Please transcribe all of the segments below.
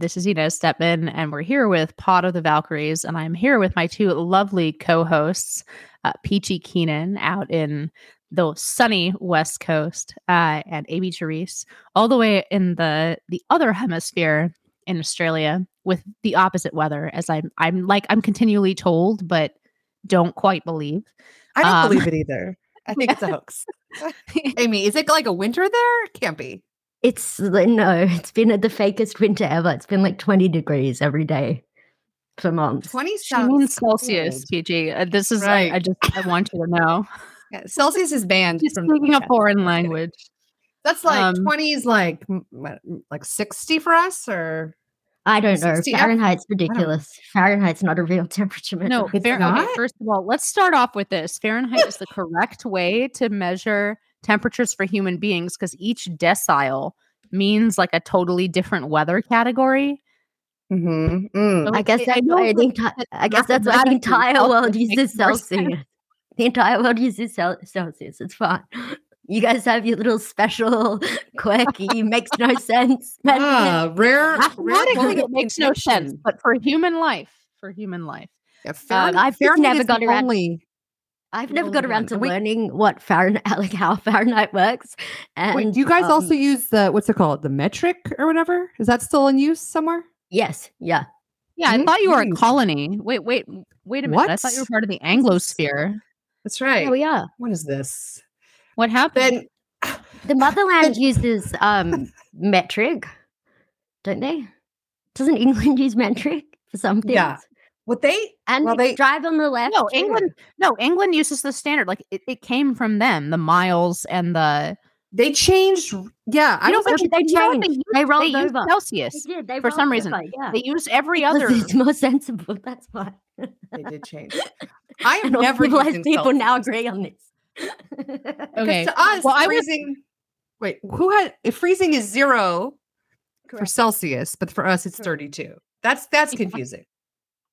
Hi, this is Inez Stepman, and we're here with Pod of the Valkyries, and I'm here with my two lovely co-hosts, uh, Peachy Keenan out in the sunny West Coast, uh, and Amy Therese all the way in the the other hemisphere in Australia with the opposite weather, as I'm I'm like I'm continually told, but don't quite believe. I don't Um, believe it either. I think it's a hoax. Amy, is it like a winter there? Can't be. It's li- no, it's been the fakest winter ever. It's been like 20 degrees every day for months. 20 She means sounds Celsius. PG. Uh, this is Right. I, I just I want you to know. Yeah, Celsius is banned She's from speaking a foreign language. That's like Um, 20 is like what, like 60 for us or I don't know. 60 F? Fahrenheit's ridiculous. Fahrenheit's not a real temperature. No, measurement. Fahr- not? okay, first of all, let's start off with this. Fahrenheit is the correct way to measure temperatures for human beings because each decile means like a totally different weather category. Mhm. Mm. So I guess I that's know why the that- entire. I guess that's why the entire world uses. Celsius. The entire world uses Cel- Celsius. It's fine. You guys have your little special quirky, makes no sense. Ah, rare, rare Mathematically, point it makes no sense, but for human life, for human life, Yeah, Um, Fahrenheit, I've just never got the around- only- I've the never got around one. to Wait- learning what Fahrenheit, like how Fahrenheit works. And Wait, do you guys um, also use the what's it called? The metric or whatever? Is that still in use somewhere? Yes, yeah. yeah. I Mhm. thought you were a Mm. colony. Wait, wait, wait a minute. What? I thought you were part of the Anglosphere. That's right. Oh yeah. What is this? What happened? Then The motherland uses um metric, don't they? Doesn't England use metric for some things? Yeah. What they And Well, they- drive on the left. no. England. No, England uses the standard. Like it, it came from them. The miles and the. they changed yeah, I You know don't think they you know what changed. use? They rolled they over. Celsius. They did. They for some reason. over, Yeah. They use every Because other. It's more sensible. That's why. they did change. I have and never civilized used people now agree on this. Okay. to us, Well, I was- freezing. Wait, who had if freezing is zero for Celsius, but for us it's Correct. thirty-two. That's that's confusing.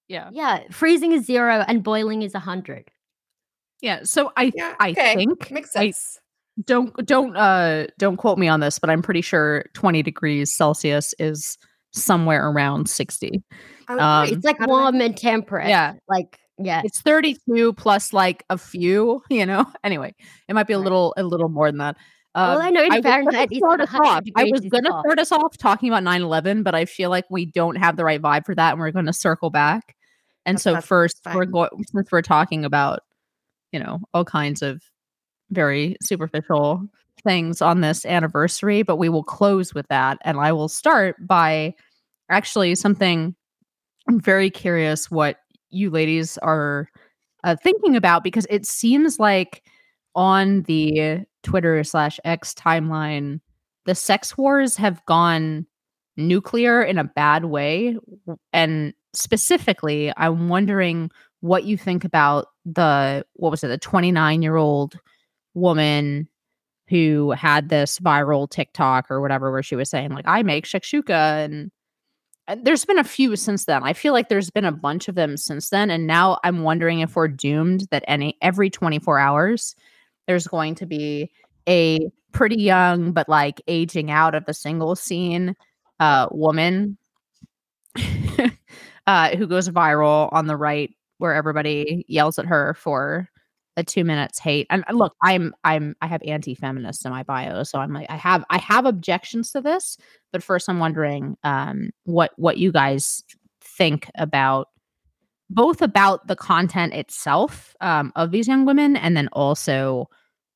Yeah. yeah, freezing is zero and boiling is a hundred. Yeah. So I Yeah, I think Makes I- sense. don't don't uh don't quote me on this, but I'm pretty sure 20 degrees Celsius is somewhere around 60. I um. It's like I- warm and temperate. Yeah. Like yeah. It's 32 plus like a few, you know. Anyway, it might be a little a little more than that. All I know in gonna Fahrenheit is start us off. I was going to start us off talking about 9/11, but I feel like we don't have the right vibe for that, and we're going to circle back. And so first, we're going since we're talking about, you know, all kinds of very superficial things on this anniversary, but we will close with that, and I will start by actually something. I'm very curious what you ladies are uh, thinking about because it seems like on the Twitter slash X timeline, the sex wars have gone nuclear in a bad way. And specifically, I'm wondering what you think about the, what was it, the 29 year old woman who had this viral TikTok or whatever where she was saying, like, I make shakshuka and and there's been a few since then. I feel like there's been a bunch of them since then, and now I'm wondering if we're doomed that any every 24 hours there's going to be a pretty young but like aging out of the single scene uh woman uh who goes viral on the right where everybody yells at her for a two minutes hate and uh, look i'm i'm i have anti-feminist in my bio so i'm like i have i have objections to this but first i'm wondering um what what you guys think about both about the content itself um, of these young women and then also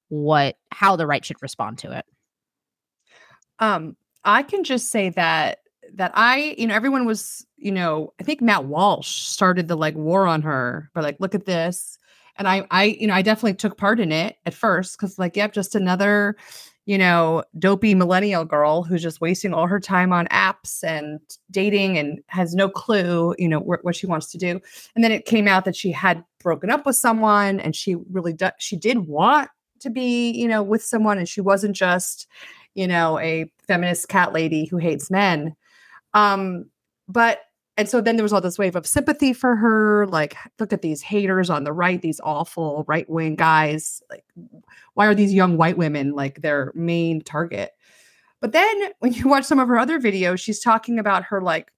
what how the right should respond to it. Um, I can just say that that I, you know, everyone was, you know, I think Matt Walsh started the like war on her, but like, look at this. And I, I, you know, I definitely took part in it at first because, like, yep, just another, you know, dopey millennial girl who's just wasting all her time on apps and dating and has no clue, you know, wh- what she wants to do. And then it came out that she had broken up with someone and she really, do- she did want to be, you know, with someone and she wasn't just, you know, a feminist cat lady who hates men. Um, but and so then there was all this wave of sympathy for her. Like, look at these haters on the right, these awful right wing guys. Like, why are these young white women like their main target? But then when you watch some of her other videos, she's talking about her like,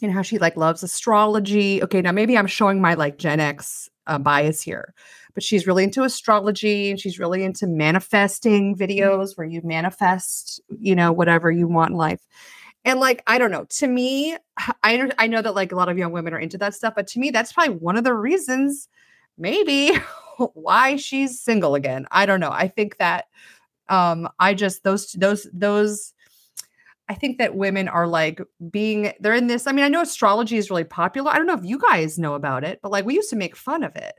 you know, how she like loves astrology. Okay, now maybe I'm showing my like Gen X uh, bias here, but she's really into astrology and she's really into manifesting videos where you manifest, you know, whatever you want in life. And like, I don't know, to me, I, I know that like a lot of young women are into that stuff, but to me, that's probably one of the reasons maybe why she's single again. I don't know. I think that um I just those those those I think that women are like being they're in this. I mean, I know astrology is really popular. I don't know if you guys know about it, but like we used to make fun of it.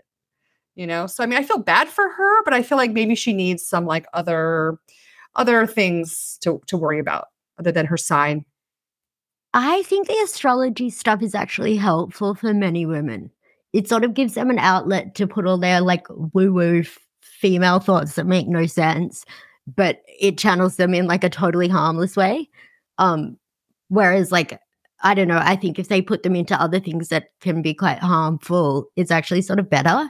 You know? So I mean, I feel bad for her, but I feel like maybe she needs some like other other things to to worry about other than her sign. I think the astrology stuff is actually helpful for many women. It sort of gives them an outlet to put all their like woo woo female thoughts that make no sense, but it channels them in like a totally harmless way. Um, whereas like I don't know, I think if they put them into other things that can be quite harmful, it's actually sort of better.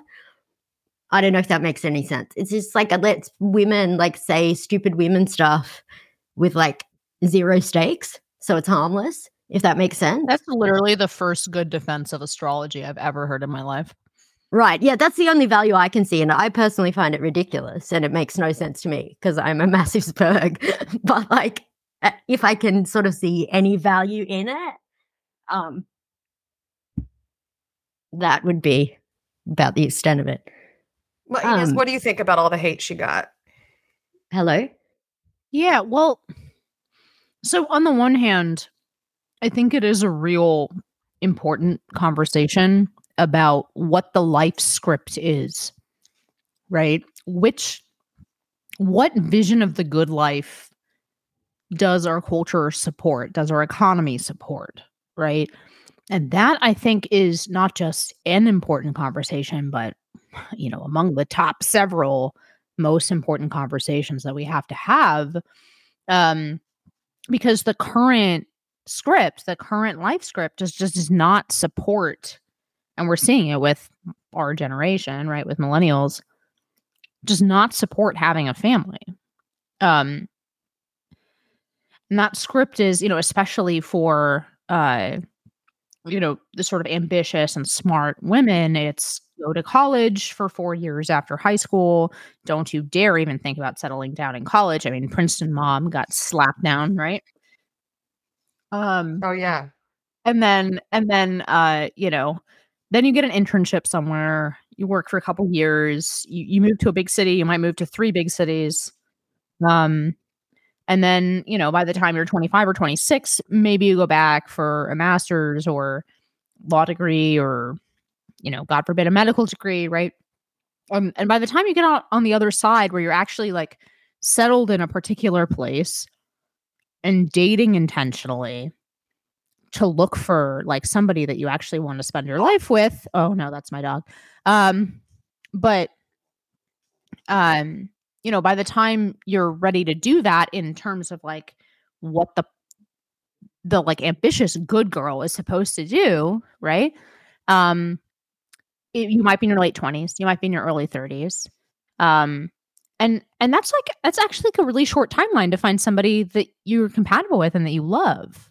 I don't know if that makes any sense. It's just like it lets women like say stupid women stuff with like zero stakes, so it's harmless. If that makes sense. That's literally the first good defense of astrology I've ever heard in my life. Right. Yeah, that's the only value I can see. And I personally find it ridiculous and it makes no sense to me because I'm a massive spurg. but like uh, if I can sort of see any value in it, um that would be about the extent of it. Well, Inez, Um, what do you think about all the hate she got? Hello? Yeah, well, so on the one hand, I think it is a real important conversation about what the life script is, right? Which, what vision of the good life does our culture support? Does our economy support, right? And that I think is not just an important conversation, but, you know, among the top several most important conversations that we have to have um because the current script the current life script just just does not support and we're seeing it with our generation right with millennials does not support having a family. Um and that script is you know especially for uh you know the sort of ambitious and smart women it's go to college for four years after high school. Don't you dare even think about settling down in college. I mean princeton mom got slapped down right um Oh yeah. and then and then uh you know then you get an internship somewhere you work for a couple years you, you move to a big city you might move to three big cities um and then you know by the time you're 25 or 26 maybe you go back for a master's or law degree or you know god forbid a medical degree right um, and by the time you get out on the other side where you're actually like settled in a particular place and dating intentionally to look for like somebody that you actually want to spend your life with. Oh no, that's my dog. Um but um you know, by the time you're ready to do that in terms of like what the the like ambitious good girl is supposed to do, right? Um it, you might be in your late 20s, you might be in your early 30s. Um and and that's like that's actually like a really short timeline to find somebody that you're compatible with and that you love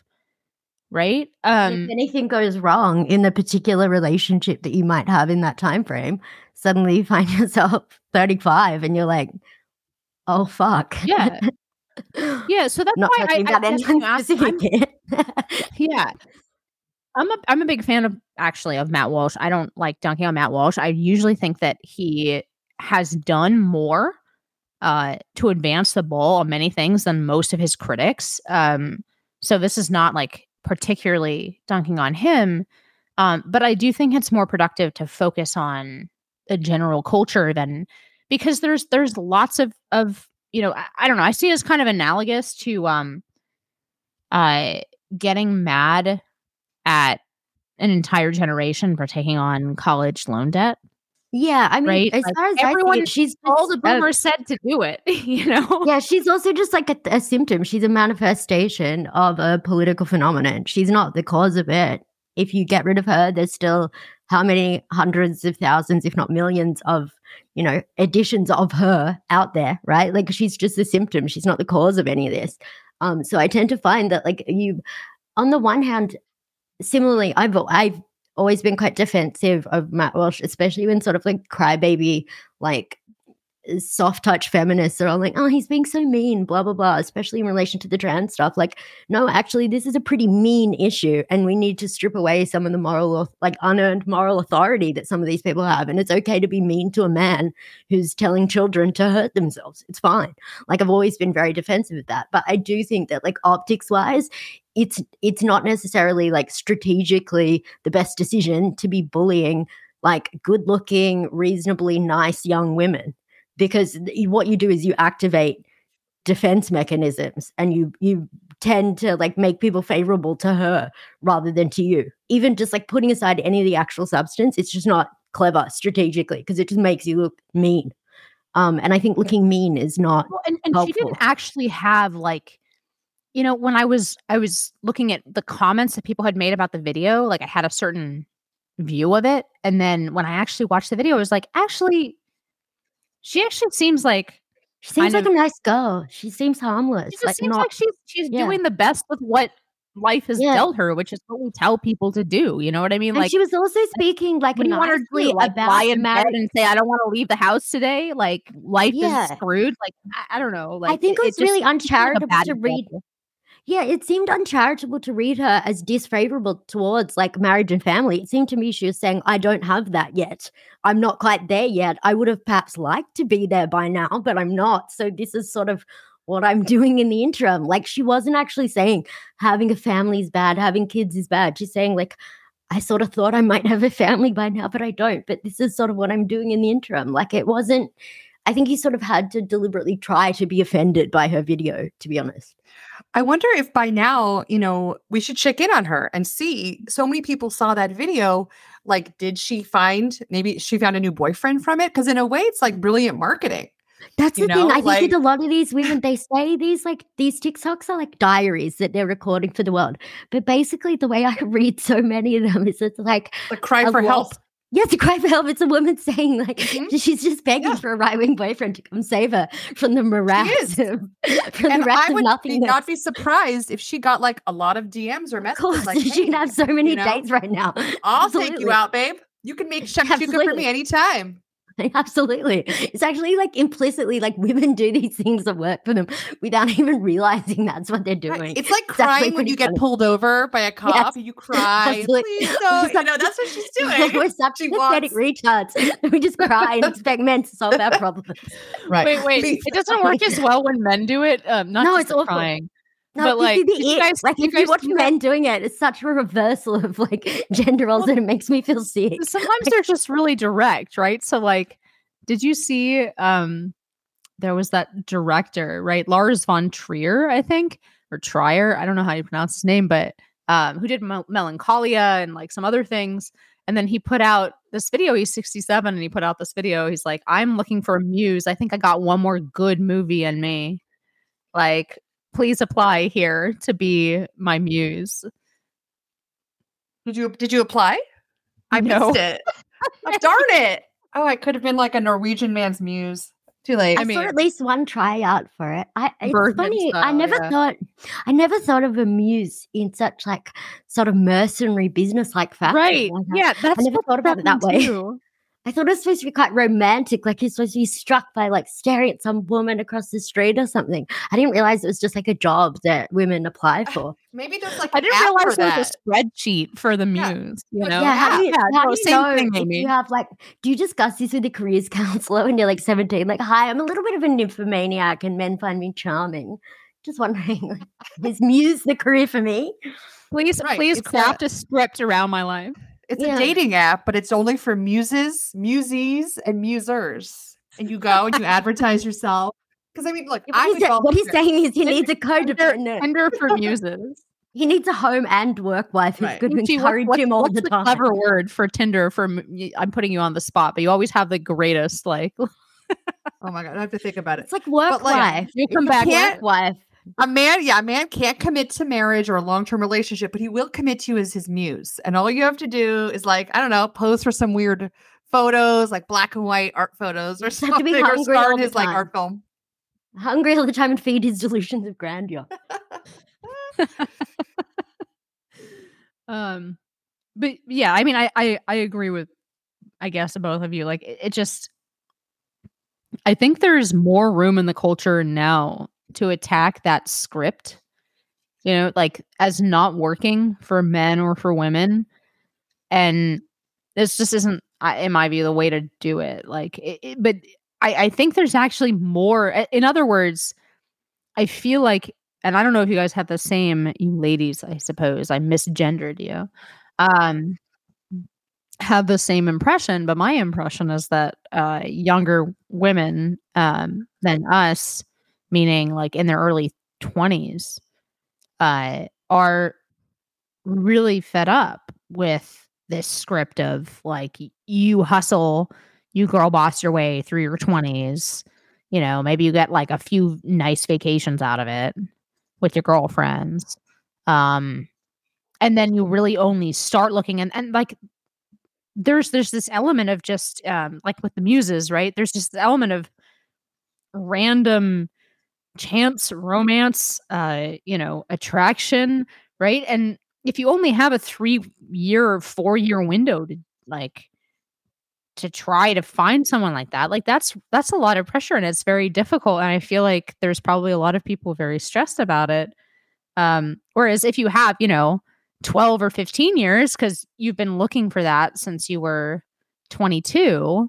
right? Um if anything goes wrong in the particular relationship that you might have in that time frame, suddenly you find yourself 35 and you're like, oh fuck. yeah. Yeah so that's Not why I, about I, anyone I'm- specific yeah. I'm a i'm a big fan of actually of matt walsh. I don't like dunking on matt walsh. I usually think that he has done more uh to advance the ball on many things than most of his critics um so this is not like particularly dunking on him um but i do think it's more productive to focus on the general culture than because there's there's lots of of you know I, I don't know i see it as kind of analogous to um uh getting mad at an entire generation for taking on college loan debt. Yeah, I mean, Right? as Like, far as I everyone- she's All the boomers said to do it, you know? yeah, she's also just like a, a symptom. She's a manifestation of a political phenomenon. She's not the cause of it. If you get rid of her, there's still how many hundreds of thousands, if not millions, of you know editions of her out there, right? Like she's just a symptom. She's not the cause of any of this. Um, so I tend to find that like you, on the one hand, similarly, I've I've always been quite defensive of Matt Walsh, especially when sort of like crybaby, like soft touch feminists are all like, oh, he's being so mean, blah, blah, blah, especially in relation to the trans stuff. Like, no, actually, this is a pretty mean issue. And we need to strip away some of the moral, like unearned moral authority that some of these people have. And it's okay to be mean to a man who's telling children to hurt themselves. It's fine. Like, I've always been very defensive of that. But I do think that, like, optics wise, it's it's not necessarily like strategically the best decision to be bullying like good looking reasonably nice young women because what you do is you activate defense mechanisms and you you tend to like make people favorable to her rather than to you. Even just like putting aside any of the actual substance it's just not clever strategically because it just makes you look mean. Um and i think looking mean is not well, and, and she didn't actually have like you know when i was i was looking at the comments that people had made about the video like i had a certain view of it. And then when i actually watched the video it was like actually she actually seems like she seems like of, a nice girl. She seems harmless. She like seems not, like she's she's yeah. doing the best with what life has yeah. dealt her, which is what we tell people to do. You know what I mean? And like she was also speaking like what do you want her to do? Like lie in bed and say, "I don't want to leave the house today." Like life yeah. is screwed. Like I, I, don't know. Like I think it, it was really uncharitable to read. Example. Yeah, it seemed uncharitable to read her as disfavorable towards like marriage and family. It seemed to me she was saying, I don't have that yet. I'm not quite there yet. I would have perhaps liked to be there by now, but I'm not. So this is sort of what I'm doing in the interim. Like she wasn't actually saying having a family is bad, having kids is bad. She's saying, like, I sort of thought I might have a family by now, but I don't. But this is sort of what I'm doing in the interim. Like it wasn't, I think he sort of had to deliberately try to be offended by her video, to be honest. I wonder if by now, you know, we should check in on her and see. So many people saw that video. Like, did she find maybe she found a new boyfriend from it? Because in a way, it's like brilliant marketing. That's the know? thing. I like, think with a lot of these women, they say these like these TikToks are like diaries that they're recording for the world. But basically, the way I read so many of them is it's like a cry for help. Yeah, to cry for help. It's a woman saying like mm-hmm. she's just begging yeah. for a right wing boyfriend to come save her from the morass from and the I would be, not be surprised if she got like a lot of DMs or messages. Of course, like, hey, she'd have so many you know, dates right now. I'll Absolutely. take you out, babe. You can make shakshuka for me anytime. Absolutely. It's actually like implicitly like women do these things that work for them without even realizing that's what they're doing. It's like crying when you funny. get pulled over by a cop yes. and you cry. Please don't. You know, that's what she's doing. We're such she pathetic retards. We just cry and expect men to solve our problems. Right. Wait, wait. it doesn't work as well when men do it. Um, not no, it's all crying. No, but like, you guys, like if you watch men doing it, it's such a reversal of like gender roles well, that it makes me feel sick. Sometimes they're just really direct, right? So like, did you see? um There was that director, right, Lars von Trier, I think, or Trier. I don't know how you pronounce his name, but um, who did Mel- Melancholia and like some other things. And then he put out this video. He's 67 and he put out this video. He's like, I'm looking for a muse. I think I got one more good movie in me. Like, please apply here to be my muse. Did you did you apply? I know. missed it. oh, darn it. Oh, I could have been like a Norwegian man's muse. Too late. I, I mean, saw at least one tryout for it. I it's funny. Style, I never yeah. thought I never thought of a muse in such like sort of mercenary business like fashion. Right. Like, yeah. That's I never thought about it that way. Too. I thought it was supposed to be quite romantic, like he's supposed to be struck by like staring at some woman across the street or something. I didn't realize it was just like a job that women apply uh, for. Maybe there's like I didn't realize there was a spreadsheet for the muse. Yeah. You know, yeah. How do you, yeah, how do you know thing, if you have like? Do you discuss this with the careers counselor when you're like 17? Like, hi, I'm a little bit of a nymphomaniac, and men find me charming. Just wondering, like, is muse the career for me? Please, right. please it's craft a, a script around my life. It's yeah. a dating app, but it's only for muses, musees, and musers. And you go and you advertise yourself. Because I mean, look, I he's what he's saying is he needs a codependent. Tender for muses. He needs a home and work wife who's right. going to encourage what, him all the, the time. Clever word for Tinder. For I'm putting you on the spot, but you always have the greatest like. oh my god, I have to think about it. It's like work like, wife. You come back work wife a man, yeah, a man can't commit to marriage or a long term relationship, but he will commit to you as his muse. And all you have to do is like, I don't know, pose for some weird photos, like black and white art photos or something, or star in his like art film. hungry all the time and feed his delusions of grandeur. um but yeah i mean I, I i agree with i guess both of you like it, it just i think there's more room in the culture now to attack that script you know like as not working for men or for women and this just isn't in my view the way to do it like it, it, but I, I think there's actually more in other words i feel like and I don't know if you guys have the same, you ladies, I suppose. I misgendered you. Um, have the same impression, but my impression is that uh, younger women um, than us, meaning like in their early 20s, uh, are really fed up with this script of like you hustle, you girl boss your way through your 20s. You know, maybe you get like a few nice vacations out of it with your girlfriends. Um, and then you really only start looking and, and like there's there's this element of just um like with the muses, right? There's just the element of random chance romance, uh, you know, attraction, right? And if you only have a three year or four year window to like to try to find someone like that like that's that's a lot of pressure and it's very difficult and i feel like there's probably a lot of people very stressed about it um whereas if you have you know 12 or 15 years cuz you've been looking for that since you were 22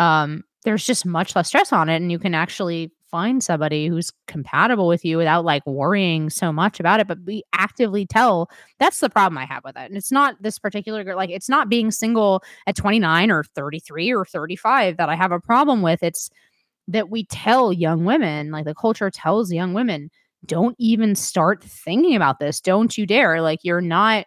um there's just much less stress on it and you can actually find somebody who's compatible with you without like worrying so much about it but we actively tell that's the problem i have with it and it's not this particular girl like it's not being single at 29 or 33 or 35 that i have a problem with it's that we tell young women like the culture tells young women don't even start thinking about this don't you dare like you're not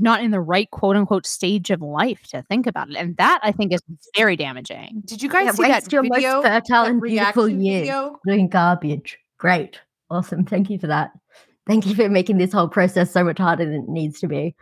not in the right quote unquote stage of life to think about it. And that I think is very damaging. Did you guys yeah, see that your video? Most fertile and beautiful years doing garbage. Great. Awesome. Thank you for that. Thank you for making this whole process so much harder than it needs to be.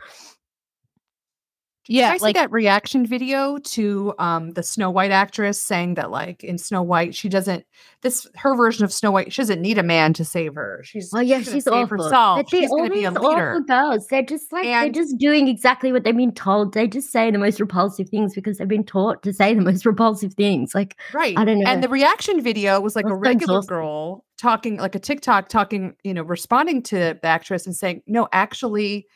Yeah, I like, see that reaction video to um the Snow White actress saying that like in Snow White she doesn't this her version of Snow White she doesn't need a man to save her. She's oh yeah she's, she's awful. Herself. But she's going to be a leader. girls. They're just like and, they're just doing exactly what they've been told. They just say the most repulsive things because they've been taught to say the most repulsive things. Like right, I don't know. And the reaction video was like That's a regular so girl talking like a TikTok talking you know responding to the actress and saying no actually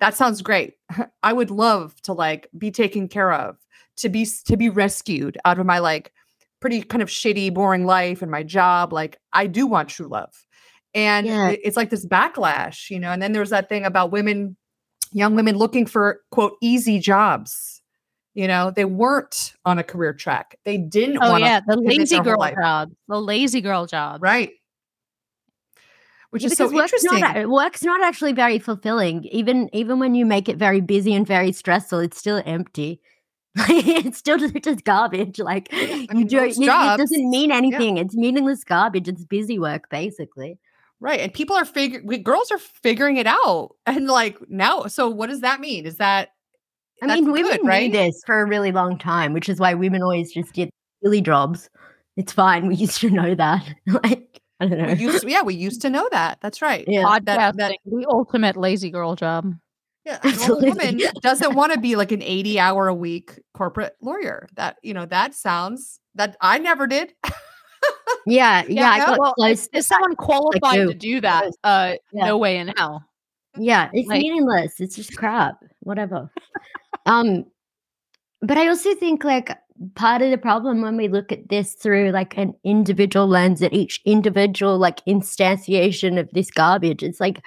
that sounds great. I would love to like be taken care of, to be to be rescued out of my like pretty kind of shitty, boring life and my job. Like I do want true love. And yeah. it's like this backlash, you know. And then there's that thing about women, young women looking for quote easy jobs. You know, they weren't on a career track. They didn't. Oh yeah, the lazy girl job, the lazy girl job. Right which yeah, is so work's interesting. Not, work's not actually very fulfilling. Even even when you make it very busy and very stressful, it's still empty. it's still just garbage. Like you do, it, it doesn't mean anything. Yeah. It's meaningless garbage. It's busy work, basically. Right, and people are figuring. Girls are figuring it out, and like now. So what does that mean? Is that I mean, women good, right? this for a really long time, which is why women always just did silly jobs. It's fine. We used to know that. like I don't know. We used to, yeah, we used to know that. That's right. Yeah. Podcasting, that, that, the ultimate lazy girl job. Yeah, a woman doesn't want to be like an 80 hour a week corporate lawyer. That, you know, that sounds that I never did. yeah, yeah, yeah, I got well, close. Is someone qualified to do that? Uh yeah. no way in hell. Yeah, it's like, meaningless. It's just crap. Whatever. um but I also think like part of the problem when we look at this through like an individual lens at each individual like instantiation of this garbage it's like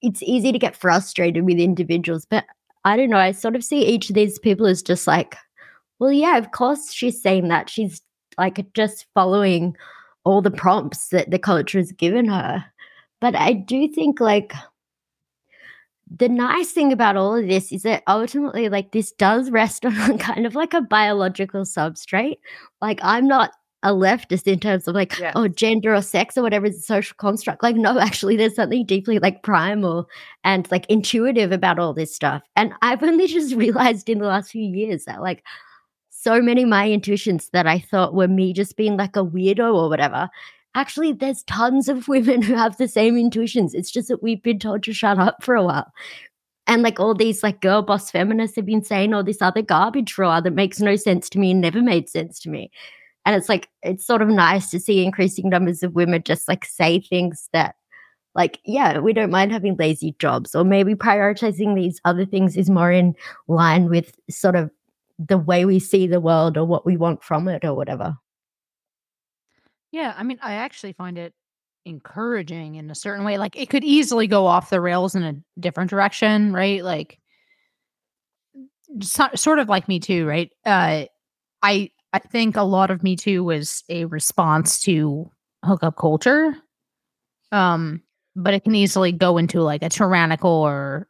it's easy to get frustrated with individuals but i don't know i sort of see each of these people as just like well yeah of course she's saying that she's like just following all the prompts that the culture has given her. But i do think like the nice thing about all of this is that ultimately, like, this does rest on kind of like a biological substrate. Like, I'm not a leftist in terms of like, yeah. oh, gender or sex or whatever is a social construct. Like, no, actually, there's something deeply like primal and like intuitive about all this stuff. And I've only just realized in the last few years that like so many of my intuitions that I thought were me just being like a weirdo or whatever actually, there's tons of women who have the same intuitions. It's just that we've been told to shut up for a while. And like all these like girl boss feminists have been saying all this other garbage for a while that makes no sense to me and never made sense to me. And it's like, it's sort of nice to see increasing numbers of women just like say things that, like, yeah, we don't mind having lazy jobs, or maybe prioritizing these other things is more in line with sort of the way we see the world or what we want from it or whatever. Yeah, I mean, I actually find it encouraging in a certain way. Like it could easily go off the rails in a different direction, right? Like so, sort of like me too, right? Uh I I think a lot of me too was a response to hookup culture. Um but it can easily go into like a tyrannical or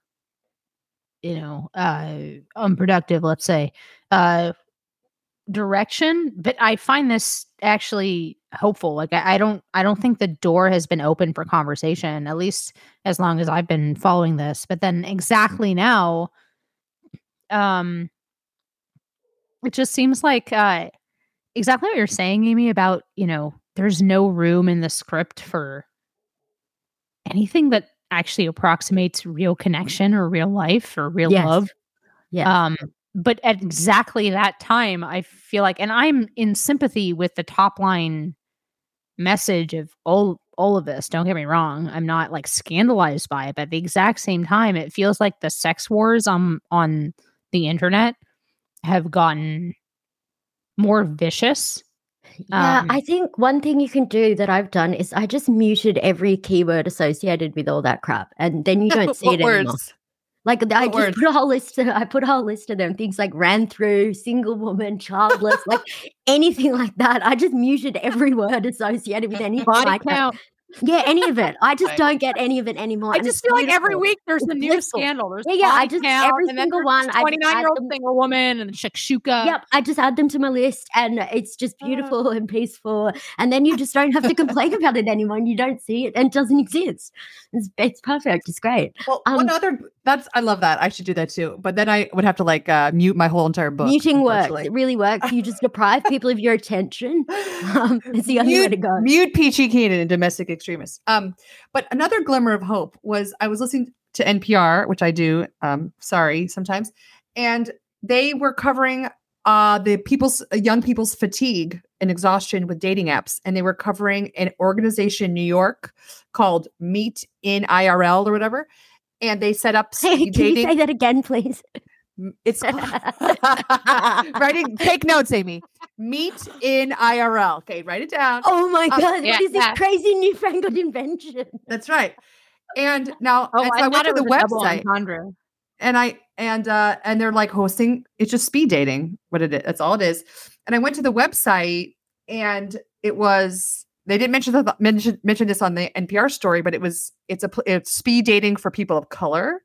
you know, uh unproductive, let's say, uh direction, but I find this actually hopeful. Like I, I, don't I don't think the door has been open for conversation, at least as long as I've been following this. But then exactly now, um it just seems like uh exactly what you're saying, Amy, about, you know, there's no room in the script for anything that actually approximates real connection or real life or real yes. love. Yeah. Um but at exactly that time, I feel like, and I'm in sympathy with the top line message of all all of this. Don't get me wrong; I'm not like scandalized by it, but at the exact same time, it feels like the sex wars on on the internet have gotten more vicious. Yeah, um, I think one thing you can do that I've done is I just muted every keyword associated with all that crap, and then you don't see it anymore. Like I just put a whole list. Of, I put a whole list of them. Things like ran through, single woman, childless, like anything like that. I just muted every word associated with any body count. Yeah, any of it. I just don't get any of it anymore. I just feel like every week there's a new scandal. There's yeah, yeah. I just every single one. Twenty nine year old single woman and shakshuka. Yep, I just add them to my list, and it's just beautiful uh, and peaceful. And then you just don't have to complain about it anymore, and you don't see it, and it doesn't exist. It's, it's perfect. It's great. Well, um, one other that's I love that. I should do that too. But then I would have to like uh, mute my whole entire book. Muting works. It really works. You just deprive people of your attention. Um, it's the only mute, way to go. Mute Peachy Keenan and domestic extremists. Um, but another glimmer of hope was I was listening to NPR, which I do. Um, sorry, sometimes, and they were covering uh the people's uh, young people's fatigue and exhaustion with dating apps and they were covering an organization in new york called meet in irl or whatever and they set up Can dating. you say that again, please? It's writing. Take notes, Amy. Meet in IRL. Okay, write it down. Oh my um, god! Yeah, what is yeah. this crazy newfangled invention? That's right. And now, oh, and so I, I went to the website, and I and uh and they're like hosting. It's just speed dating. What it is. That's all it is. And I went to the website, and it was they didn't mention the, mention mention this on the NPR story, but it was it's a it's speed dating for people of color.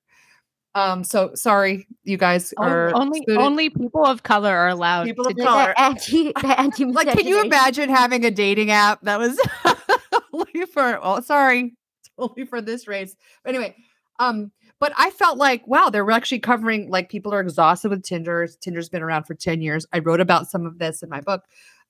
Um, so sorry, you guys are only student. only people of color are allowed. People of color, anti, anti like, can you imagine having a dating app that was only for? Oh, sorry, only for this race. But anyway, um, but I felt like wow, they're actually covering like people are exhausted with Tinder. Tinder's been around for ten years. I wrote about some of this in my book,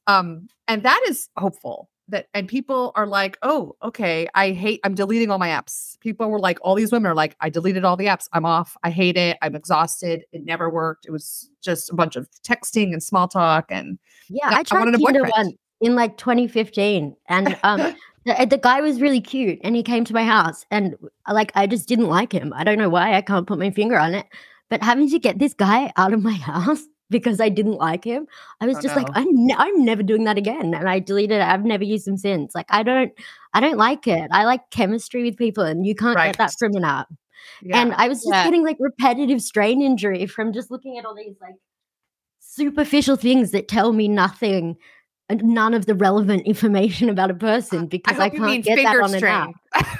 um, and that is hopeful that and people are like oh okay i hate i'm deleting all my apps. People were like all these women are like i deleted all the apps i'm off i hate it i'm exhausted it never worked it was just a bunch of texting and small talk and yeah i tried I Tinder one in like 2015 and um the, the guy was really cute and he came to my house and like i just didn't like him i don't know why i can't put my finger on it but having to get this guy out of my house because I didn't like him. I was oh, just no. like, I'm, ne- I'm never doing that again, and I deleted it. I've never used them since. Like, I don't, I don't like it. I like chemistry with people, and you can't right. get that from an app. Yeah. And I was just yeah. getting like repetitive strain injury from just looking at all these like superficial things that tell me nothing and none of the relevant information about a person because I, I can't get that on strain. an app.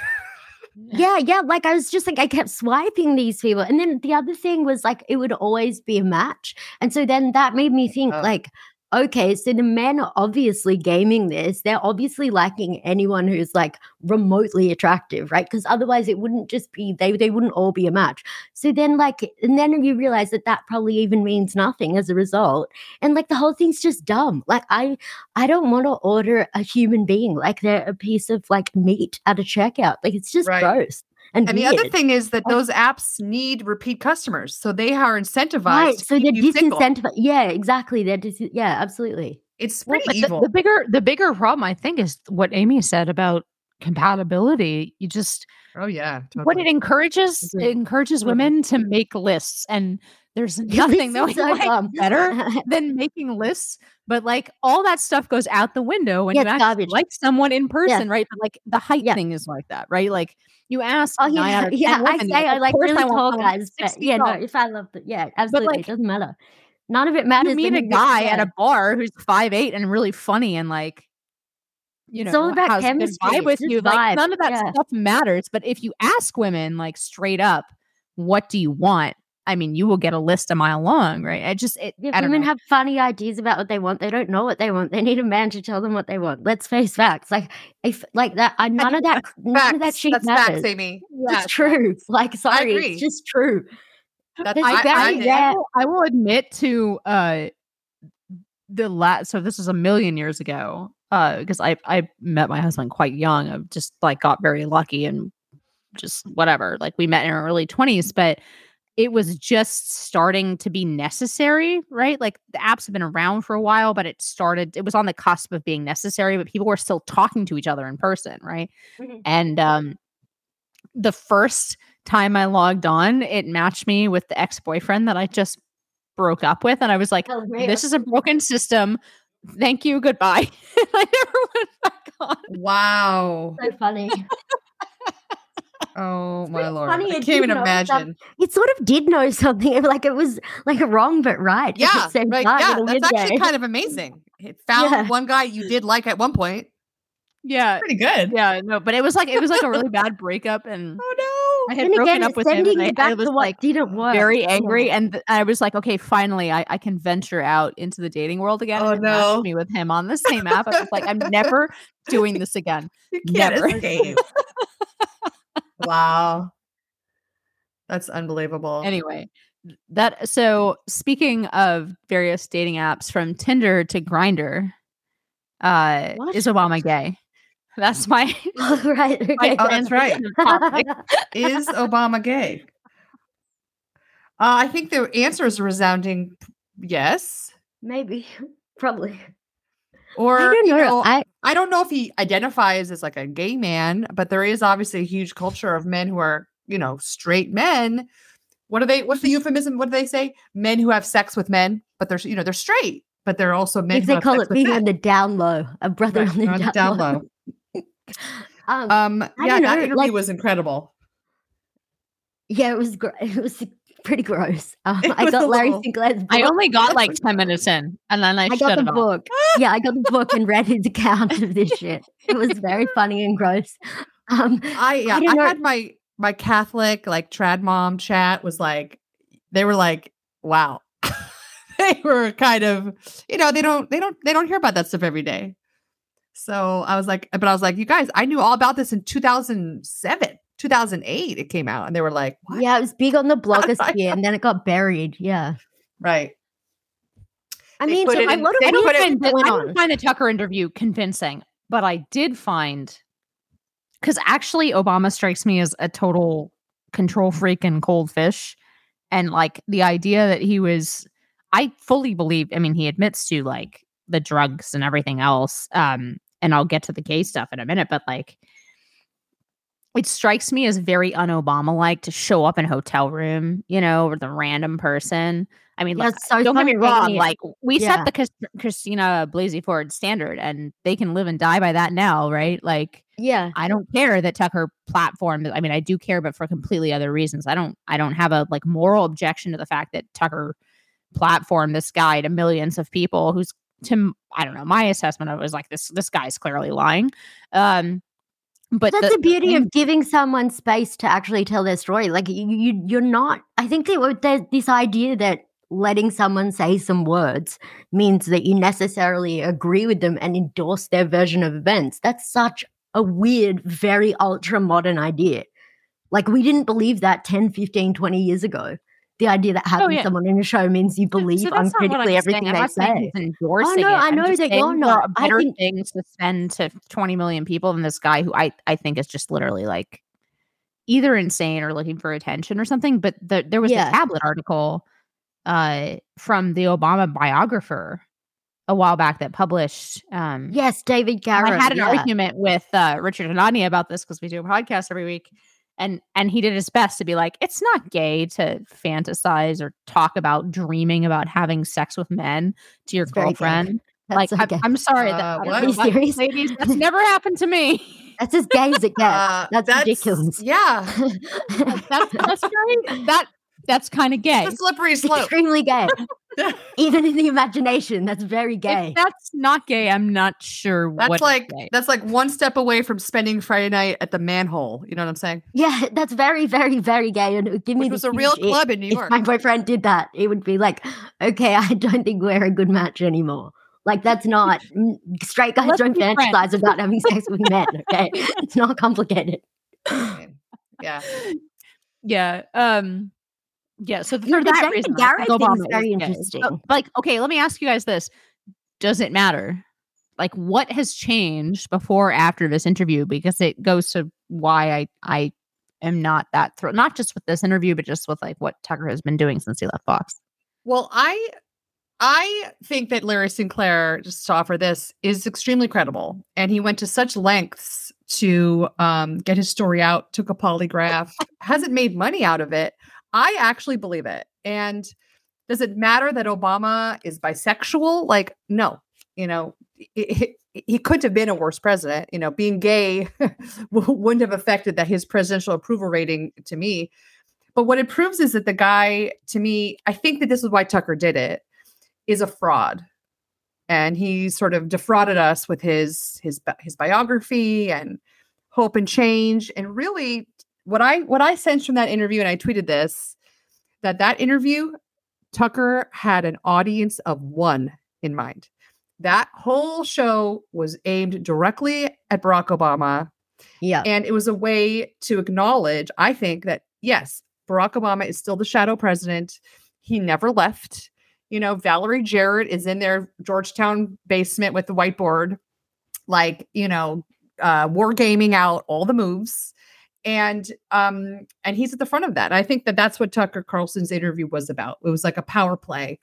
yeah, yeah. Like I was just like, I kept swiping these people. And then the other thing was like, it would always be a match. And so then that made me think, oh. like, okay, so the men are obviously gaming this. They're obviously liking anyone who's like remotely attractive, right? Because otherwise it wouldn't just be they they wouldn't all be a match. So then like and then you realize that that probably even means nothing as a result. And like the whole thing's just dumb. Like I I don't want to order a human being like they're a piece of like meat at a checkout. Like it's just Right. gross. And, And the other thing is that oh. those apps need repeat customers, so they are incentivized. Right. So they're keep you single. disincentivized. Yeah, exactly. They're dis- yeah, absolutely. It's pretty but the- evil. The, bigger the bigger problem, I think, is what Amy said about compatibility. You just oh yeah, what it encourages it encourages mm-hmm. women to make lists, and there's nothing that we like better than making lists. But like all that stuff goes out the window when Yeah, you actually like someone in person, right? But like the height Yeah. thing is like that, right? Like you ask Oh yeah, out of 10 yeah. I say I like really want tall guys, but yeah, no, if I love the yeah, absolutely, like, it doesn't matter. None of it matters. you meet a guy at a bar who's five eight and really funny and like you know It's all about has a good chemistry, vibe with you like none of that yeah. stuff matters but if you ask women like straight up what do you want i mean you will get a list a mile long right i just it, Yeah, i women know have funny ideas about what they want. They don't know what they want. They need a man to tell them what they want. Let's face facts. Like if like that, I, none of that, none of that Facts. shit That's matters. facts, Amy. It's true. Like sorry, agree. it's just true. That's It's I, very I, I, rare. I, will, I will admit to uh the last so this was a million years ago uh because i i met my husband quite young i just like got very lucky and just whatever like we met in our early 20s but it was just starting to be necessary right like the apps have been around for a while but it started it was on the cusp of being necessary but people were still talking to each other in person right Mhm. and um the first time i logged on it matched me with the ex-boyfriend that i just broke up with and i was like Oh, this is a broken system thank you goodbye and i never went back on wow. so funny. Oh my lord. funny I can't even imagine. It sort of did know something. Like it was like wrong but right. Yeah, right. Yeah, that's actually way. kind of amazing. It found Yeah. one guy you did like at one point. yeah Pretty good. yeah no but it was like it was like a really bad breakup and Oh no, i had And broken again, up with him and I, I was like didn't work. very oh, angry and th- I was like, okay, finally, I, I can venture out into the dating world again. Oh, and no. me with him on the same app. I was like, I'm never doing this again. You can't Never. escape. Wow. That's unbelievable. Anyway, that so speaking of various dating apps from Tinder to Grindr, uh, What? is Obama gay? That's my Oh, right. my Oh, that's right. Is Obama gay? Uh, I think the answer is a resounding yes. Maybe. Probably. Or I don't you know. know, I I don't know if he identifies as like a gay man, but there is obviously a huge culture of men who are, you know, straight men. What are they? What's the euphemism? What do they say? Men who have sex with men, but they're, you know, they're straight, but they're also men they call it being men. on the down low, a brother Right, on the on down, down low. low. Um, Um, yeah, that know, interview like- was incredible. yeah, it was great. it was pretty gross. Um, I got Larry little- Sinclair's book. I only got like 10 minutes in and then I, I shut got the it off. book. yeah, I got the book and read his account of this shit. It was very funny and gross. Um, I yeah, I, don't had my my Catholic like trad mom chat was like they were like, wow. they were kind of, you know, they don't they don't they don't hear about that stuff every day. So I was like, but I was like, you guys, I knew all about this in 2007, 2008 it came out and they were like, what? yeah, it was big on the blogosphere, and then it got buried. Yeah, Right. I They mean, so it lot of I weird put didn't, it- things find the, going I on. didn't find the Tucker interview convincing, but I did find because actually Obama strikes me as a total control freak and cold fish. And like the idea that he was, I fully believe, I mean, he admits to like the drugs and everything else. Um, and I'll get to the gay stuff in a minute, but like it strikes me as very un-Obama like to show up in a hotel room, you know, with a random person. I mean, Yeah, look, so don't get me wrong. Like we Yeah. set the Chris- Christina Blasey Ford standard, and they can live and die by that now, right? Like yeah, I don't care that Tucker platform. I mean, I do care, but for completely other reasons. I don't. I don't have a like moral objection to the fact that Tucker platformed this guy to millions of people. Who's to I don't know. My assessment of it was like this. This guy's clearly lying. Um, but that's the- the beauty of mm-hmm. giving someone space to actually tell their story. Like you, you you're not. I think that there's this idea that letting someone say some words means that you necessarily agree with them and endorse their version of events. That's such a weird, very ultra modern idea. Like, we didn't believe that 10, 15, 20 years ago. The idea that having Oh, yeah. someone in a show means you believe so that's not what I'm uncritically everything. I'm they saying say. endorsing no, it. I know that you're not. I better think- things to spend to 20 million people than this guy who I, I think is just literally like either insane or looking for attention or something. But the, there was Yeah. a tablet article uh, from the Obama biographer a while back that published. Um, Yes, David Garrow. I had an yeah. argument with uh, Richard Hanania about this because we do a podcast every week, and and he did his best to be like, it's not gay to fantasize or talk about dreaming about having sex with men to your It's girlfriend. That's like, so I'm, gay. I'm sorry, Uh, that, I what? Are you about serious? ladies. That's never happened to me. That's as gay as it gets. Uh, That's ridiculous. Yeah, That's that's very that that's kind of gay. slippery slope. extremely gay. Even in the imagination, that's very gay. If that's not gay, I'm not sure That's what. like gay. that's like one step away from spending Friday night at the manhole. You know what I'm saying? yeah, that's very, very, very gay. And it would give me Which the was a real huge club in New York. If York. my boyfriend did that, it would be like, okay, I don't think we're a good match anymore. Like that's not mm, straight guys Let's don't be friends. fantasize about having sex with men. Okay, it's not complicated. yeah. Yeah. Um. Yeah. So for the that David reason, Garrow think thing is Obama very interesting. So, like, okay, let me ask you guys this: Does it matter? Like, what has changed before after this interview? Because it goes to why I I am not that thrilled. Not just with this interview, but just with like what Tucker has been doing since he left Fox. Well, I I think that Larry Sinclair, just to offer this, is extremely credible. And he went to such lengths to um, get his story out, took a polygraph, hasn't made money out of it. I actually believe it. And does it matter that Obama is bisexual? Like, no, you know, he, he couldn't have been a worse president. You know, being gay wouldn't have affected that his presidential approval rating to me. But what it proves is that the guy, to me, I think that this is why Tucker did it, is a fraud. And he sort of defrauded us with his his his biography and hope and change. And really, what I what I sensed from that interview, and I tweeted this, that that interview, Tucker had an audience of one in mind. That whole show was aimed directly at Barack Obama Yeah, and it was a way to acknowledge, I think, that yes, Barack Obama is still the shadow president. He never left. You know, Valerie Jarrett is in their Georgetown basement with the whiteboard, like, you know, uh, war gaming out all the moves. And um and he's at the front of that. I think that that's what Tucker Carlson's interview was about. It was like a power play.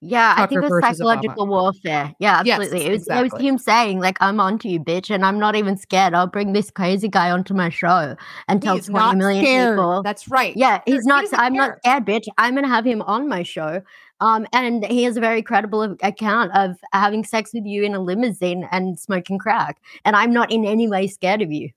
yeah. I think it was versus Obama. psychological warfare. Yeah, Yes, absolutely. it, was, it was him saying like, "I'm onto you, bitch," and I'm not even scared. I'll bring this crazy guy onto my show and tell He's 20 not million scared. people. That's right. Yeah, He he's not. doesn't I'm not care. scared, bitch. I'm gonna have him on my show. Um, and he has a very credible account of having sex with you in a limousine and smoking crack. And I'm not in any way scared of you.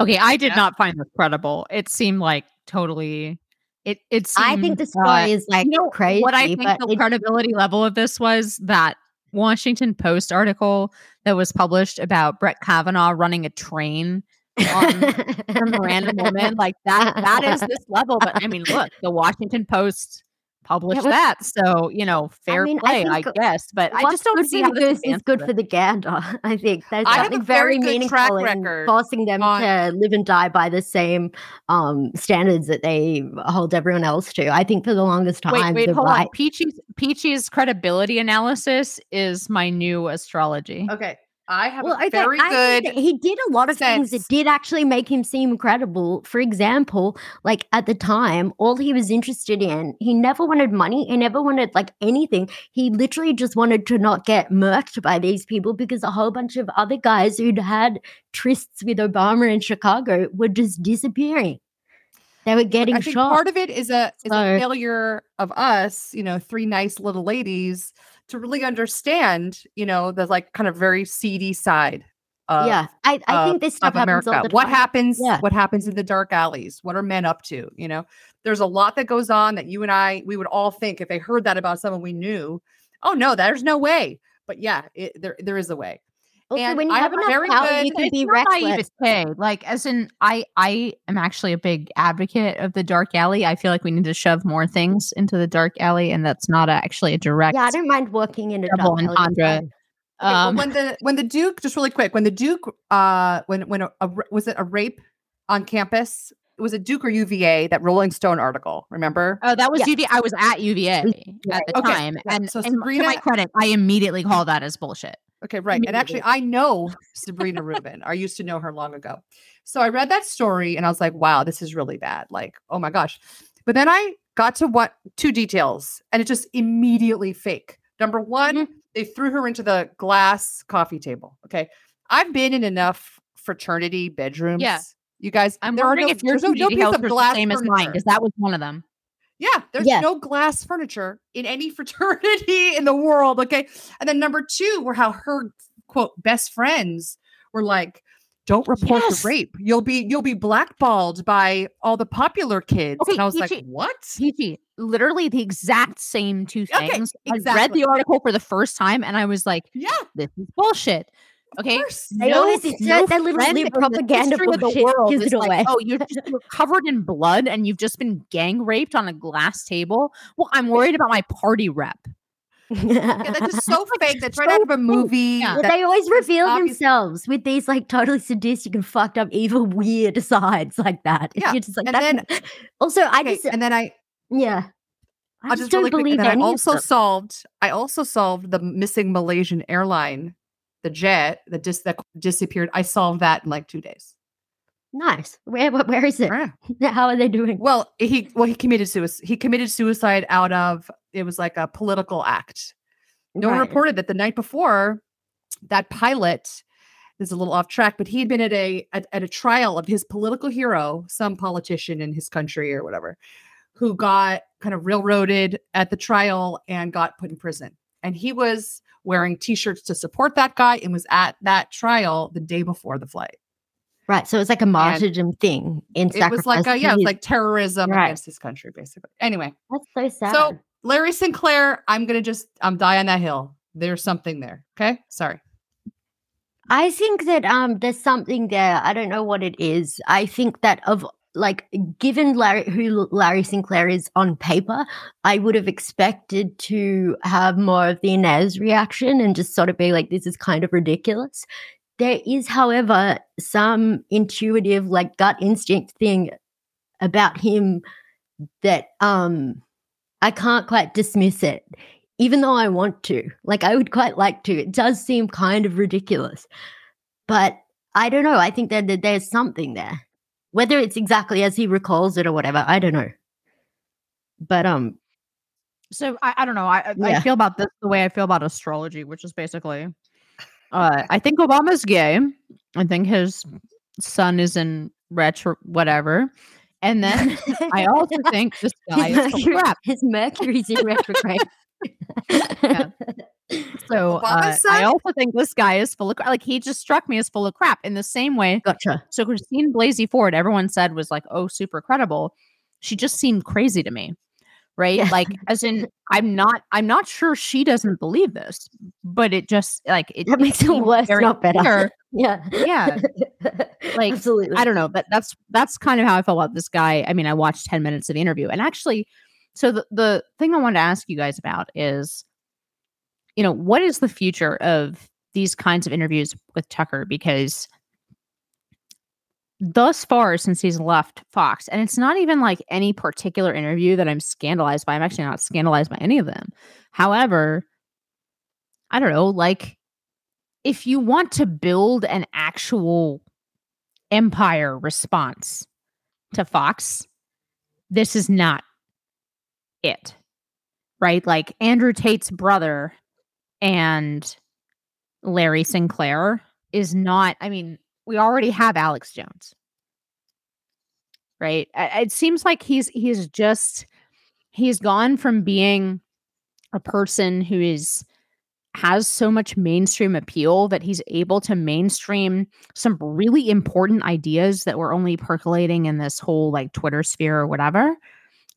Okay, I did Yeah. not find this credible. It seemed like totally. It it. Seemed, I think the story uh, is like you know crazy. what I think but the it- credibility level of this was that Washington Post article that was published about Brett Kavanaugh running a train from a random woman like that. That is this level. But I mean, look, the Washington Post published was- that, so you know, fair mean, play, I, think guess. But I just don't see how this is good it. for the gander. I think there's I have something a very very good meaningful track in record forcing them on- to live and die by the same um, standards that they hold everyone else to. I think for the longest time, Wait, wait, the hold right, on. Peachy's Peachy's credibility analysis is my new astrology. Okay. I have Well, a okay, very I good he did a lot of things that did actually make him seem credible. For example, like at the time, all he was interested in, he never wanted money. He never wanted like anything. He literally just wanted to not get murked by these people because a whole bunch of other guys who'd had trysts with Obama in Chicago were just disappearing. They were getting I think shot. part of it is a is So- a failure of us, you know, three nice little ladies to really understand, you know, the like kind of very seedy side of, yeah, I, I of- think this stuff happens America. What happens? Yeah. What happens in the dark alleys? What are men up to? You know, there's a lot that goes on that you and I we would all think if they heard that about someone we knew, oh no, there's no way. But yeah, it, there there is a way. Also, And when you I have have a enough very power, you can be reckless. naivete. Like, as in, I I am actually a big advocate of the dark alley. I feel like we need to shove more things into the dark alley, and that's not a, actually a direct. Yeah, I don't mind walking in a Double dark alley, entendre. Um, when the when the Duke, just really quick, when the Duke, uh, when when a, a was it a rape on campus? It was a Duke or UVA that Rolling Stone article. Remember? oh, that was Yeah. UVA. I was at UVA at the Okay, time, yeah, and so and to my credit, I immediately call that as bullshit. Okay, right. And actually, I know Sabrina Rubin. I used to know her long ago. So I read that story and I was like, wow, this is really bad. Like, oh my gosh. But then I got to what two details and it just immediately fake. Number one, mm-hmm. they threw her into the glass coffee table. Okay. I've been in enough fraternity bedrooms. Yeah. You guys, I'm there are wondering no, if your there's no, no piece of the glass same as mine because that was one of them. Yeah, there's no glass furniture in any fraternity in the world. Okay. And then number two were how her quote best friends were like, don't report Yes. the rape. You'll be you'll be blackballed by all the popular kids. Okay, and I was like, what? Gigi, literally the exact same two Okay, things. I read the article for the first time, and I was like, Yeah, "This is bullshit." Of Okay, course. They always insert that little friend new the propaganda history of the bullshit, world gives is it like, away. Oh, you're just you're covered in blood and you've just been gang raped on a glass table. Well, I'm worried about my party rep. Yeah, that's just so fake. That's right so out of a movie. Yeah. That- they always reveal obvious- themselves with these like totally sadistic and fucked up, evil, weird sides like that. Yeah, You're just like, and that's- also, I okay, just, uh and then I yeah, I I'll just, just don't really quick, believe and then any I of also them. solved I also solved the missing Malaysian airline, the jet that just that disappeared. I solved that in like two days. Nice. Where, where, where is it? Yeah. How are they doing? Well, he well he committed suicide. He committed suicide out of it was like a political act. No one reported that the night before that pilot this is a little off track, but he'd been at a at, at a trial of his political hero, some politician in his country or whatever, who got kind of railroaded at the trial and got put in prison. And he was wearing t-shirts to support that guy and was at that trial the day before the flight. Right. So it's like a martyrdom thing in It was like a, yeah, it was like terrorism Right. against his country, basically. Anyway, that's so sad. so Larry Sinclair, I'm gonna just I'm die on that hill. There's something there. Okay. Sorry. I think that um there's something there. I don't know what it is. I think that of like given Larry who Larry Sinclair is on paper, I would have expected to have more of the Inez reaction and just sort of be like, this is kind of ridiculous. There is, however, some intuitive, like gut instinct thing about him that um I can't quite dismiss it even though I want to. Like, I would quite like to. It does seem kind of ridiculous. But I don't know. I think that, that there's something there. Whether it's exactly as he recalls it or whatever, I don't know. But um, So I, I don't know. I I- I feel about this the way I feel about astrology, which is basically, uh, I think Obama's gay. I think his son is in retro whatever, and then I also think this guy his, is Mercury, crap. his Mercury's in retrograde. Yeah. So uh, I also think this guy is full of crap. Like he just struck me as full of crap in the same way. Gotcha. So Christine Blasey Ford, everyone said was like, oh, super credible. She just seemed crazy to me. Right. Yeah. Like as in I'm not I'm not sure she doesn't believe this, but it just like it That makes it seemed worse, very not better. clear. Yeah. Yeah. Like, absolutely. I don't know, but that's that's kind of how I felt about this guy. I mean, I watched 10 minutes of the interview and actually so the, the thing I wanted to ask you guys about is you know, what is the future of these kinds of interviews with Tucker because thus far since he's left Fox and it's not even like any particular interview that I'm scandalized by. I'm actually not scandalized by any of them. However, I don't know, like if you want to build an actual empire response to Fox, this is not it. Right? Like Andrew Tate's brother and Larry Sinclair is not, I mean, we already have Alex Jones. Right? It seems like he's he's just he's gone from being a person who is has so much mainstream appeal that he's able to mainstream some really important ideas that were only percolating in this whole like Twitter sphere or whatever.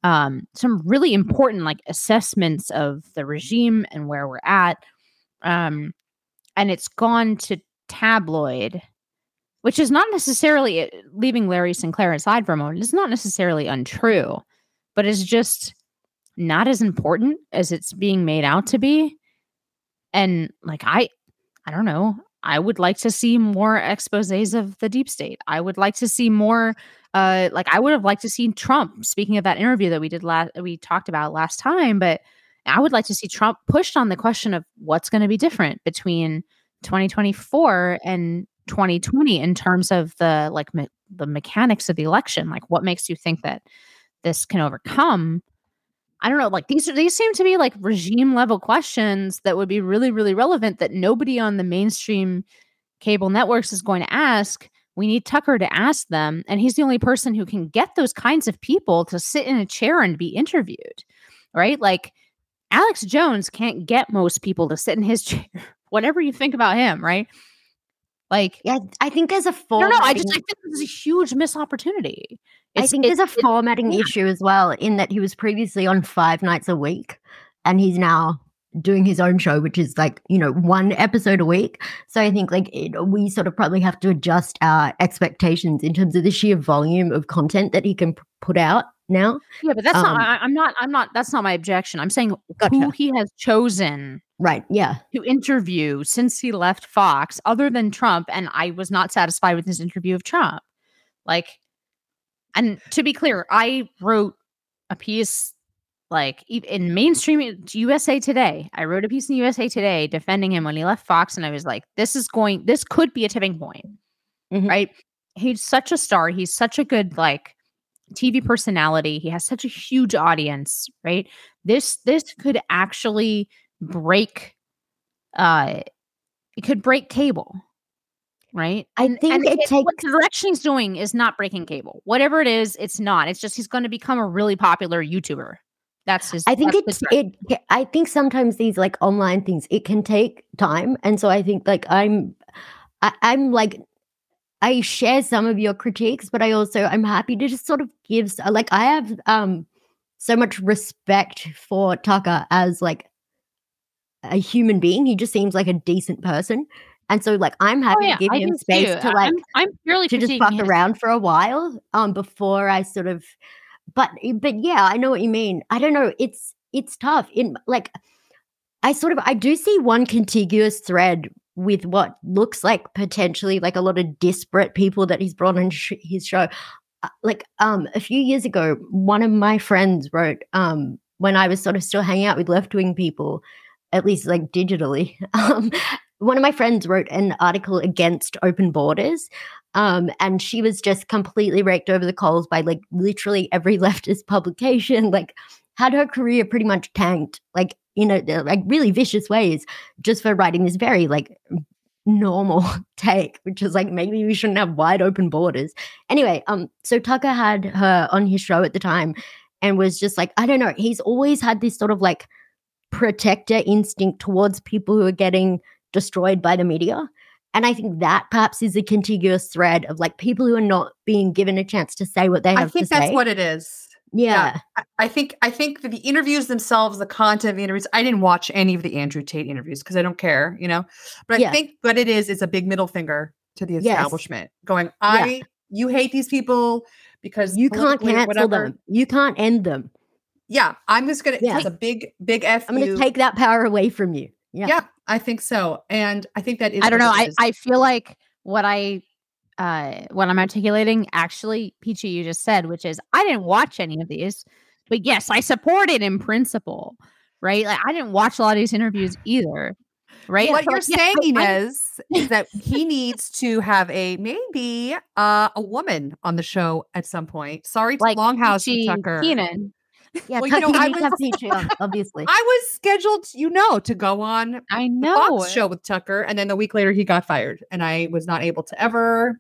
Um, some really important like assessments of the regime and where we're at. Um, and it's gone to tabloid, which is not necessarily uh, leaving Larry Sinclair aside for a moment, it's not necessarily untrue, but it's just not as important as it's being made out to be. And like I I don't know, I would like to see more exposés of the deep state. I would like to see more uh like I would have liked to see Trump speaking of that interview that we did last we talked about last time, but I would like to see Trump pushed on the question of what's going to be different between 2024 and 2020 in terms of the like me- the mechanics of the election like what makes you think that this can overcome? I don't know like these are these seem to be like regime level questions that would be really really relevant that nobody on the mainstream cable networks is going to ask we need tucker to ask them and he's the only person who can get those kinds of people to sit in a chair and be interviewed right like alex jones can't get most people to sit in his chair whatever you think about him right like, Yeah, I think there's a no, formatting. no, I just I think this is a huge miss opportunity. I think there's a formatting yeah. issue as well, in that he was previously on five nights a week, and he's now doing his own show, which is like you know one episode a week. So I think like it, we sort of probably have to adjust our expectations in terms of the sheer volume of content that he can p- put out now. yeah, but that's um, not. I, I'm not. I'm not. That's not my objection. I'm saying who he has chosen Right? Yeah. to interview since he left Fox, other than Trump, and I was not satisfied with his interview of Trump. Like, and to be clear, I wrote a piece like in mainstream USA Today. I wrote a piece in USA Today defending him when he left Fox, and I was like, "This is going. This could be a tipping point." Mhm. right? He's such a star. He's such a good like TV personality. He has such a huge audience, right? This this could actually break uh it could break cable. Right? I think it what takes- the direction he's doing is not breaking cable. Whatever it is, it's not. It's just he's going to become a really popular YouTuber. That's just I think it's it. I think sometimes these like online things it can take time, and so I think like I'm, I, I'm like, I share some of your critiques, but I also I'm happy to just sort of give like I have um so much respect for Tucker as like a human being. He just seems like a decent person, and so like I'm Oh, happy yeah, to give I him space too. to like I'm, I'm purely to just fuck his- around for a while um before I sort of but but yeah, I know what you mean. I don't know. It's it's tough. In like I sort of I do see one contiguous thread with what looks like potentially like a lot of disparate people that he's brought on sh- his show. Uh, Like um a few years ago, one of my friends wrote um when I was sort of still hanging out with left wing people, at least like digitally. Um, one of my friends wrote an article against open borders um, and she was just completely raked over the coals by like literally every leftist publication like had her career pretty much tanked like in a uh, like really vicious ways just for writing this very like normal take which is like maybe we shouldn't have wide open borders. Anyway um so tucker had her on his show at the time and was just like i don't know he's always had this sort of like protector instinct towards people who are getting destroyed by the media and I think that perhaps is a contiguous thread of like people who are not being given a chance to say what they think. I think that's say. what it is. yeah. I- I think I think that the interviews themselves, the content of the interviews. I didn't watch any of the Andrew Tate interviews because I don't care, you know. But I Yeah. think what it is is a big middle finger to the Yes. establishment, going, "I, you hate these people because You can't cancel whatever." them. You can't end them. Yeah, I'm just gonna. Yeah. It's a big, big f. I'm gonna take that power away from you. Yeah. Yeah, I think so, and I think that is. I don't know. I. I feel like what I uh what I'm articulating actually, Peachy, you just said, which is I didn't watch any of these, but yes, I support it in principle. Right. Like I didn't watch a lot of these interviews either. Right. what So, you're like, saying is is that he needs to have a maybe uh, a woman on the show at some point. Sorry to like Longhouse Peachy Tucker. Keenan. Yeah. Well, you know, I needs to have was- Peachy on, obviously. I was scheduled, you know, to go on I the know. Fox show with Tucker, and then a week later he got fired, and I was not able to ever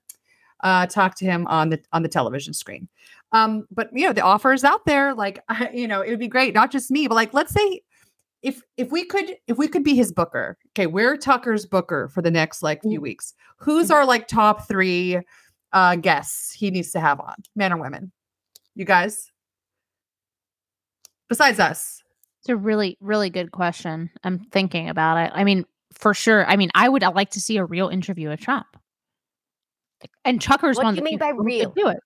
uh, talk to him on the on the television screen. Um, but you know, the offer is out there. Like, I, you know, it would be great, not just me, but like, let's say if if we could if we could be his booker. Okay, we're Tucker's booker for the next like few weeks. Who's our like top three uh guests he needs to have on, men or women? You guys, besides us. It's a really, really good question. I'm thinking about it. I mean, for sure. I mean, I would like to see a real interview of Trump. And Tucker's What one do you mean by people who could real? do it.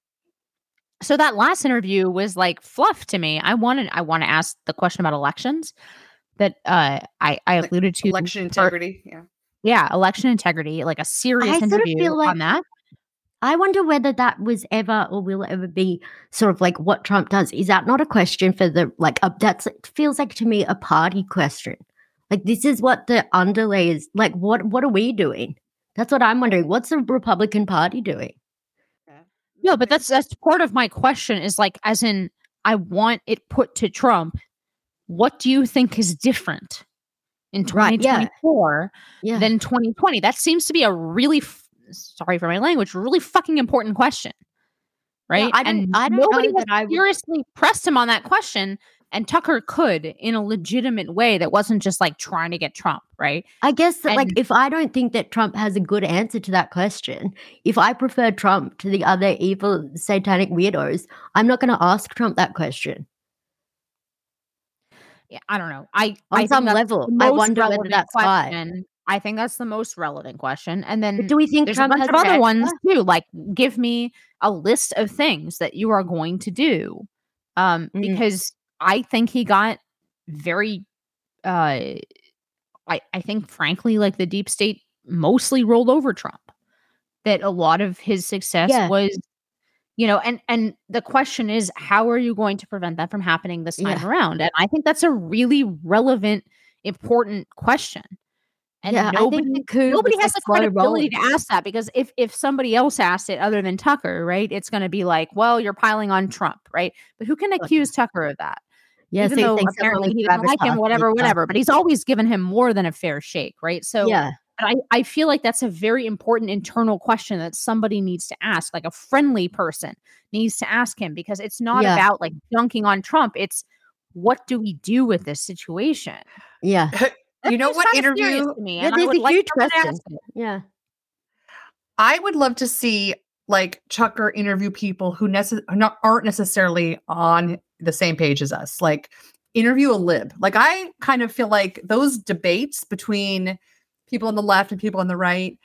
So that last interview was like fluff to me. I wanted I want to ask the question about elections that uh I I alluded to Election integrity. Yeah. yeah, election integrity, like a serious I sort of interview feel like- on that. I wonder whether that was ever or will ever be sort of like what Trump does. Is that not a question for the like? Uh, that's it feels like to me a party question. Like this is what the underlay is. Like what what are we doing? That's what I'm wondering. What's the Republican Party doing? No, but that's that's part of my question is like as in I want it put to Trump. What do you think is different in Right, yeah. 2024 Yeah, than 2020? That seems to be a really f- sorry for my language, really fucking important question. Right? I don't- and I don't know nobody that I would- seriously pressed him on that question. And Tucker could in a legitimate way that wasn't just like trying to get Trump, right? I guess that like if I don't think that Trump has a good answer to that question, if I prefer Trump to the other evil satanic weirdos, I'm not going to ask Trump that question. Yeah, I don't know. I On I some level, I wonder whether that's why. I think that's the most relevant question. And then But do we think there's Trump a bunch of other ones too. Like, give me a list of things that you are going to do, um, Mm. because I think he got very, uh, I I think frankly, like the deep state mostly rolled over Trump. That a lot of his success Yeah. was, you know, and and the question is, how are you going to prevent that from happening this time Yeah. around? And I think that's a really relevant, important question. And yeah, nobody I think the coup nobody has like, the slow credibility rolling. to ask that because if if somebody else asked it other than Tucker, right, it's going to be like, well, you're piling on Trump, right? But who can accuse Tucker of that? Yeah, Even though apparently he doesn't like him, whatever, whatever. But he's always given him more than a fair shake, right? So yeah, but I, I feel like that's a very important internal question that somebody needs to ask, like a friendly person needs to ask him because it's not Yeah. about like dunking on Trump. It's what do we do with this situation? yeah, That You know what interview- to me, yeah. and I There's would a like huge question. Yeah, I would love to see like Chucker interview people who necess- are not, aren't necessarily on the same page as us. Like interview a lib. Like I kind of feel like those debates between people on the left and people on the right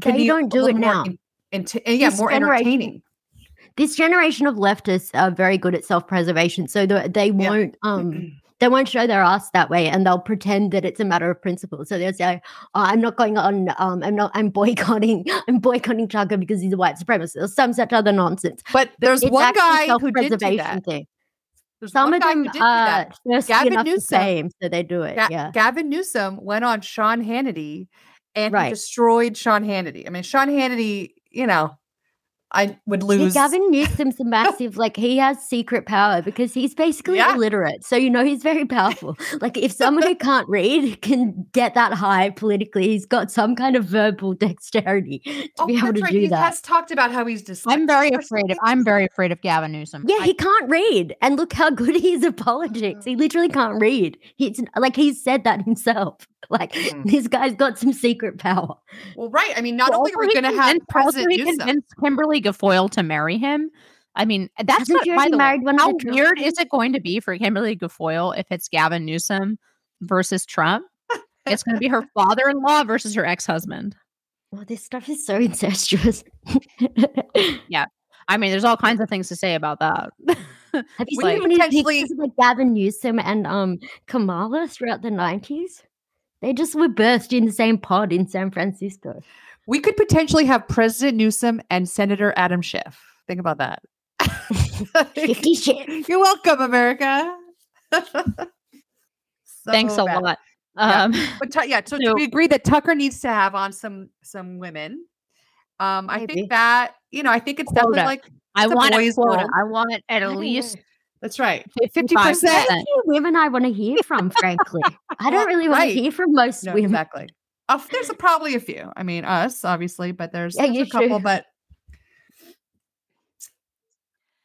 can They don't do it now. in- ent- and yeah, This more entertaining. this generation of leftists are very good at self-preservation, so the, they Yeah. won't um they won't show their ass that way, and they'll pretend that it's a matter of principle. So they'll say, oh, "I'm not going on. Um, I'm not. I'm boycotting. I'm boycotting Tucker because he's a white supremacist." Or some such other nonsense. But there's It's one guy who did do that. thing. There's Some one of guy who them did do are that. Gavin Newsom. fame, so they do it. Ga- yeah, Gavin Newsom went on Sean Hannity and Right. destroyed Sean Hannity. I mean, Sean Hannity, you know, I would Yeah, lose. Gavin Newsom's a massive, like he has secret power because he's basically Yeah. illiterate. So you know he's very powerful. like if someone who can't read can get that high politically, he's got some kind of verbal dexterity to oh, be able to right. do he that. has talked about how he's dyslexic. I'm very afraid of. I'm very afraid of Gavin Newsom. Yeah, I- he can't read, and look how good he is at politics. He literally can't read. He's like he's said that himself. Like Mhm. this guy's got some secret power. Well, right. I mean, not Well, only are we going to have President he convinced Kimberly Guilfoyle to marry him. I mean, that's not, by the way, how the weird is it going to be for Kimberly Guilfoyle if it's Gavin Newsom versus Trump? It's going to be her father-in-law versus her ex-husband. Well, this stuff is so incestuous. Yeah. I mean, there's all kinds of things to say about that. Have you seen any potentially- pictures of like Gavin Newsom and um Kamala throughout the nineties? They just were birthed in the same pod in San Francisco. we could potentially have President Newsom and Senator Adam Schiff. Think about that. Fifty shit. You're welcome, America. Thanks a bad. lot. Yeah. Um, But Tu- yeah, so, So- we agree that Tucker needs to have on some some women. Um, I Maybe. think that you know, I think it's definitely Quota. like I It's a want a quota. I want it at least know. That's right. 55 There's percent. a few women I want to hear from, frankly. I don't really want right. to hear from most No, women. exactly. Uh, there's a, probably a few. I mean, us obviously, but there's, Yeah, there's a couple. should. But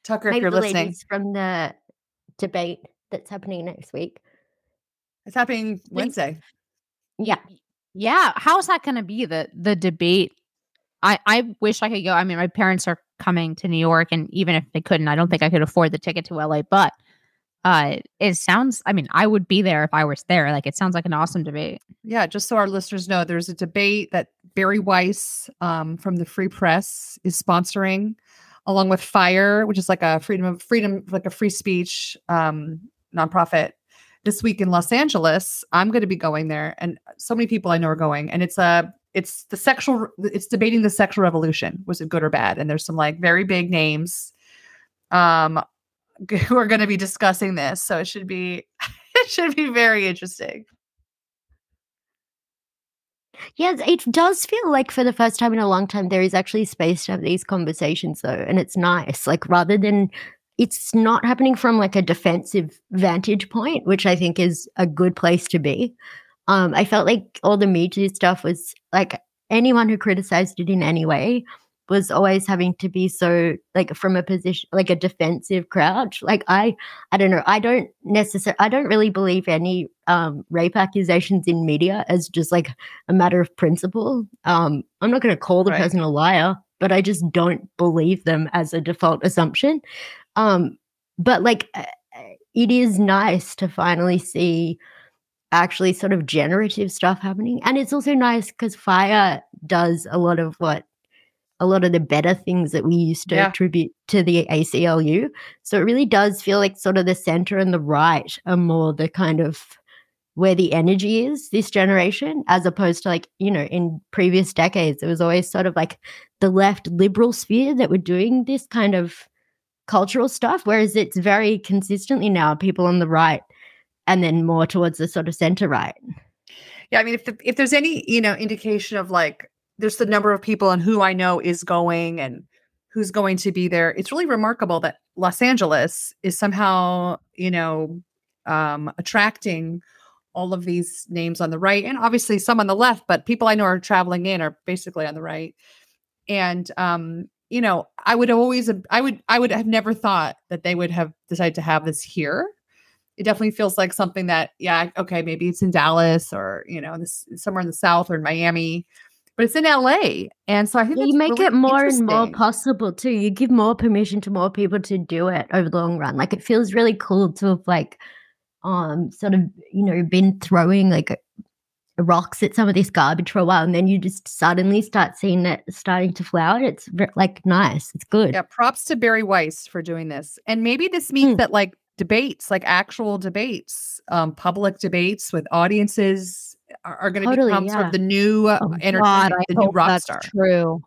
Tucker, if you're the listening, ladies from the debate that's happening next week. it's happening Wednesday. Yeah. yeah how's that going to be the the debate i i wish i could go i mean my parents are coming to new york and even if they couldn't i don't think i could afford the ticket to la but uh it sounds i mean i would be there if i was there like it sounds like an awesome debate Yeah, just so our listeners know, there's a debate that Bari Weiss um, from the Free Press is sponsoring, along with Fire, which is like a freedom of freedom, like a free speech um, nonprofit. This week in Los Angeles, I'm going to be going there, and so many people I know are going. And it's a, it's the sexual, it's debating the sexual revolution. Was it good or bad? And there's some like very big names, um, who are going to be discussing this. So it should be, it should be very interesting. Yes, it does feel like for the first time in a long time there is actually space to have these conversations though, and it's nice. Like rather than it's not happening from like a defensive vantage point, which I think is a good place to be. Um, I felt like all the Me Too stuff was like anyone who criticized it in any way was always having to be so like from a position like a defensive crouch. Like I I don't know, I don't necessarily I don't really believe any um rape accusations in media as just like a matter of principle. Um I'm not gonna call the Right. person a liar, but I just don't believe them as a default assumption. Um but like uh, it is nice to finally see actually sort of generative stuff happening. And it's also nice because fire does a lot of what a lot of the better things that we used to Yeah. attribute to the ACLU. So it really does feel like sort of the center and the right are more the kind of where the energy is this generation, as opposed to like, you know, in previous decades, it was always sort of like the left liberal sphere that were doing this kind of cultural stuff. Whereas it's very consistently now people on the right and then more towards the sort of center right. Yeah, I mean, if the, if there's any you know indication of like there's the number of people and who I know is going and who's going to be there, it's really remarkable that Los Angeles is somehow you know um, attracting all of these names on the right and obviously some on the left, but people I know are traveling in are basically on the right. And um, you know, I would always I would I would have never thought that they would have decided to have this here it definitely feels like something that yeah okay maybe it's in dallas or you know this somewhere in the south or in miami but it's in la and so i think Yeah, you make really it more and more possible too. You give more permission to more people to do it over the long run. Like it feels really cool to have like um sort of, you know, been throwing like rocks at some of this garbage for a while and then you just suddenly start seeing it starting to flower. It's like nice. It's good. yeah props to bari weiss for doing this and maybe this means Hmm. that like debates like actual debates um public debates with audiences are, are going to Totally, become sort of the new uh, Oh, entertainment God, I the new hope rock that's star true.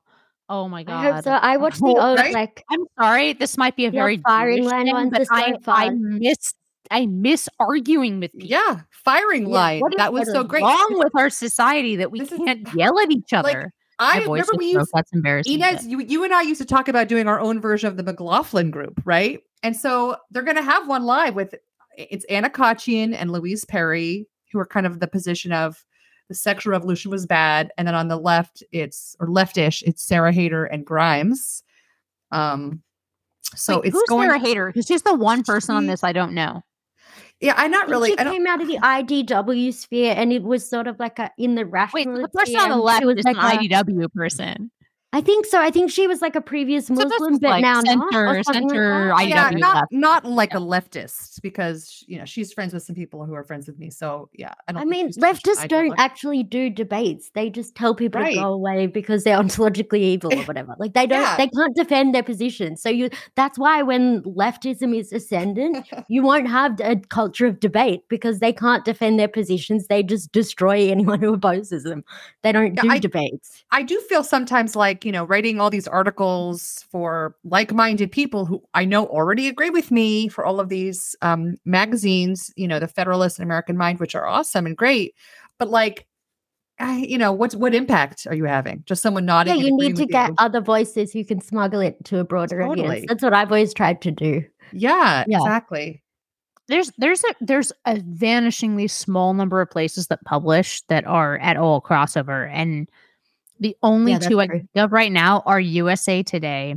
Oh my I god. hope so. I watched the hope- old right? like I'm sorry, this might be a very firing Jewish line thing, but are so I, I miss I miss arguing with people. yeah firing Yeah, line What is- that was so great wrong with our society that we This can't yell at each like, other? I remember we used That's embarrassing. Inez, you, you and I used to talk about doing our own version of the McLaughlin group, right? And so they're going to have one live with it's Anna Khachiyan and Louise Perry, who are kind of the position of the sexual revolution was bad, and then on the left, it's or leftish, it's Sarah Haider and Grimes. Um, so Wait, it's who's going. Sarah Haider? Because she's the one person on this I don't know. Yeah, I'm not really. She I came out of the IDW sphere, and it was sort of like a in the Wait, rational. the person on the sphere, left she was is like an a- IDW person. I think so. I think she was like a previous Muslim, is but like now not. center- like center that. IDW Yeah, not left. not like a leftist because you know she's friends with some people who are friends with me. So yeah, I don't. I mean, she's too much leftists don't ideologue. actually do debates. They just tell people Right. to go away because they're ontologically evil or whatever. Like they don't, Yeah. they can't defend their position. So you, that's why when leftism is ascendant, you won't have a culture of debate because they can't defend their positions. They just destroy anyone who opposes them. They don't Yeah, do I- debates. I do feel sometimes like, you know, writing all these articles for like minded people who I know already agree with me for all of these um, magazines, you know, the Federalist and American Mind, which are awesome and great. But like, I, you know, what's what impact are you having? Just someone nodding. Yeah, you need to get you. other voices who can smuggle it to a broader Totally. audience. That's what I've always tried to do. Yeah, Yeah. exactly. There's there's a there's a vanishingly small number of places that publish that are at all crossover, and the only Yeah, two I think of right now are USA Today,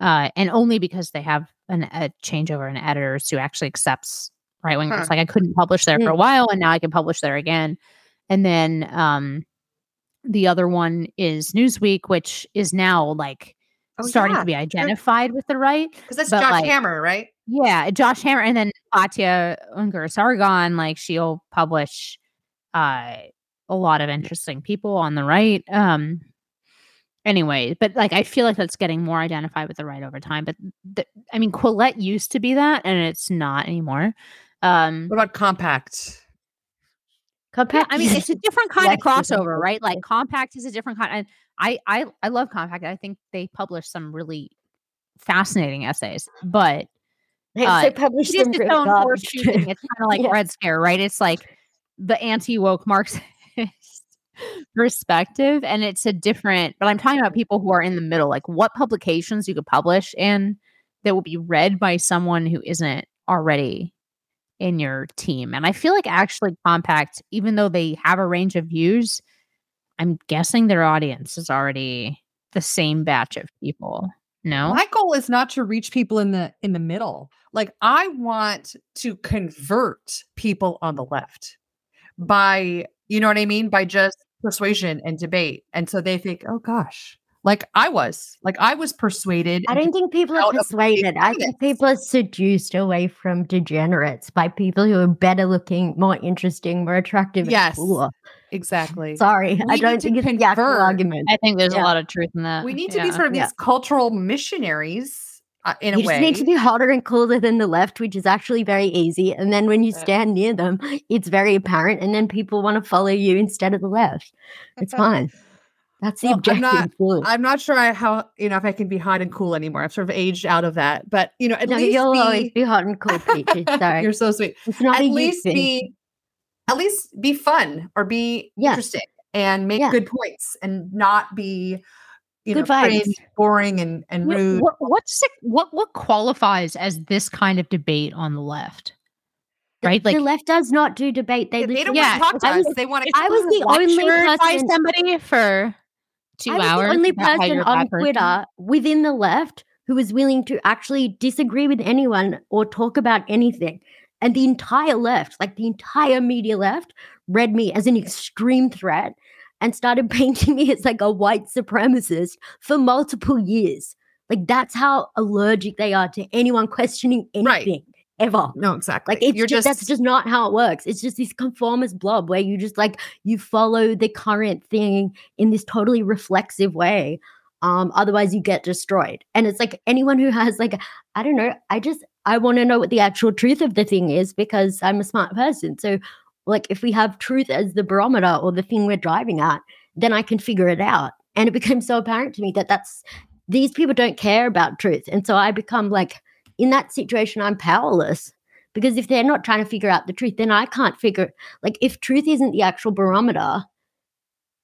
uh, and only because they have an, a changeover in editors who actually accepts right wing. Huh. It's like I couldn't publish there for a while, and now I can publish there again. And then um, the other one is Newsweek, which is now like Oh, starting yeah, to be identified with the right. Because that's but, Josh like- Hammer, right? Yeah, Josh Hammer and then Katya Unger Sargon, like she'll publish uh a lot of interesting people on the right. Um anyway, but like I feel like that's getting more identified with the right over time. But th- I mean Quillette used to be that and it's not anymore. Um What about compact? yeah, Compact I mean it's a different kind of crossover, right? Like Compact. Is a different kind. And I I I love Compact. I think they publish some really fascinating essays, but They uh, also publish it is its own horseshoe It's kind of like Yeah. Red Scare, right? It's like the anti woke Marxist perspective, and it's a different. But I'm talking about people who are in the middle, like what publications you could publish and that will be read by someone who isn't already in your team. And I feel like actually Compact, even though they have a range of views, I'm guessing their audience is already the same batch of people. No, My goal is not to reach people in the in the middle. Like I want to convert people on the left by, you know what I mean, by just persuasion and debate. And so they think, "Oh gosh, like I was, like I was persuaded." I don't think people are persuaded. I think people are seduced away from degenerates by people who are better looking, more interesting, more attractive, and Yes. cooler. exactly. Sorry, We I don't think it's the actual convert. argument. I think there's Yeah. a lot of truth in that. we need to be sort of Yeah. these cultural missionaries uh, in you a just way. need to be hotter and cooler than the left, which is actually very easy. And then when you stand near them, it's very apparent, and then people want to follow you instead of the left. It's fine. That's the Well, I'm not-. I'm not sure I, how you know if I can be hot and cool anymore. I've sort of aged out of that, but you know, at no, least you'll always be, be hot and cool, Peaches. Sorry, you're so sweet. it's not at least be at least be fun or be Yeah. interesting and make Yeah. good points and not be you Good know vibes. cringe, boring and and rude. What, what's it, what what qualifies as this kind of debate on the left? The- Right, like the left does not do debate. They, They, they don't Yeah, want to talk to I was- us. They want to. I was the only lectured by person- somebody for two I was hours. the only person on bad person. Twitter within the left who was willing to actually disagree with anyone or talk about anything. And the entire left, like the entire media left, read me as an extreme threat and started painting me as like a white supremacist for multiple years. Like that's how allergic they are to anyone questioning Right. anything ever. no exactly. Like it's you're just, just that's just not how it works. It's just this conformist blob where you just like you follow the current thing in this totally reflexive way. Um, otherwise you get destroyed. And it's like anyone who has like I don't know, I just I want to know what the actual truth of the thing is because I'm a smart person. So like if we have truth as the barometer or the thing we're driving at, then I can figure it out. And it became so apparent to me that that's these people don't care about truth. And so I become like in that situation I'm powerless because if they're not trying to figure out the truth then i can't figure like if truth isn't the actual barometer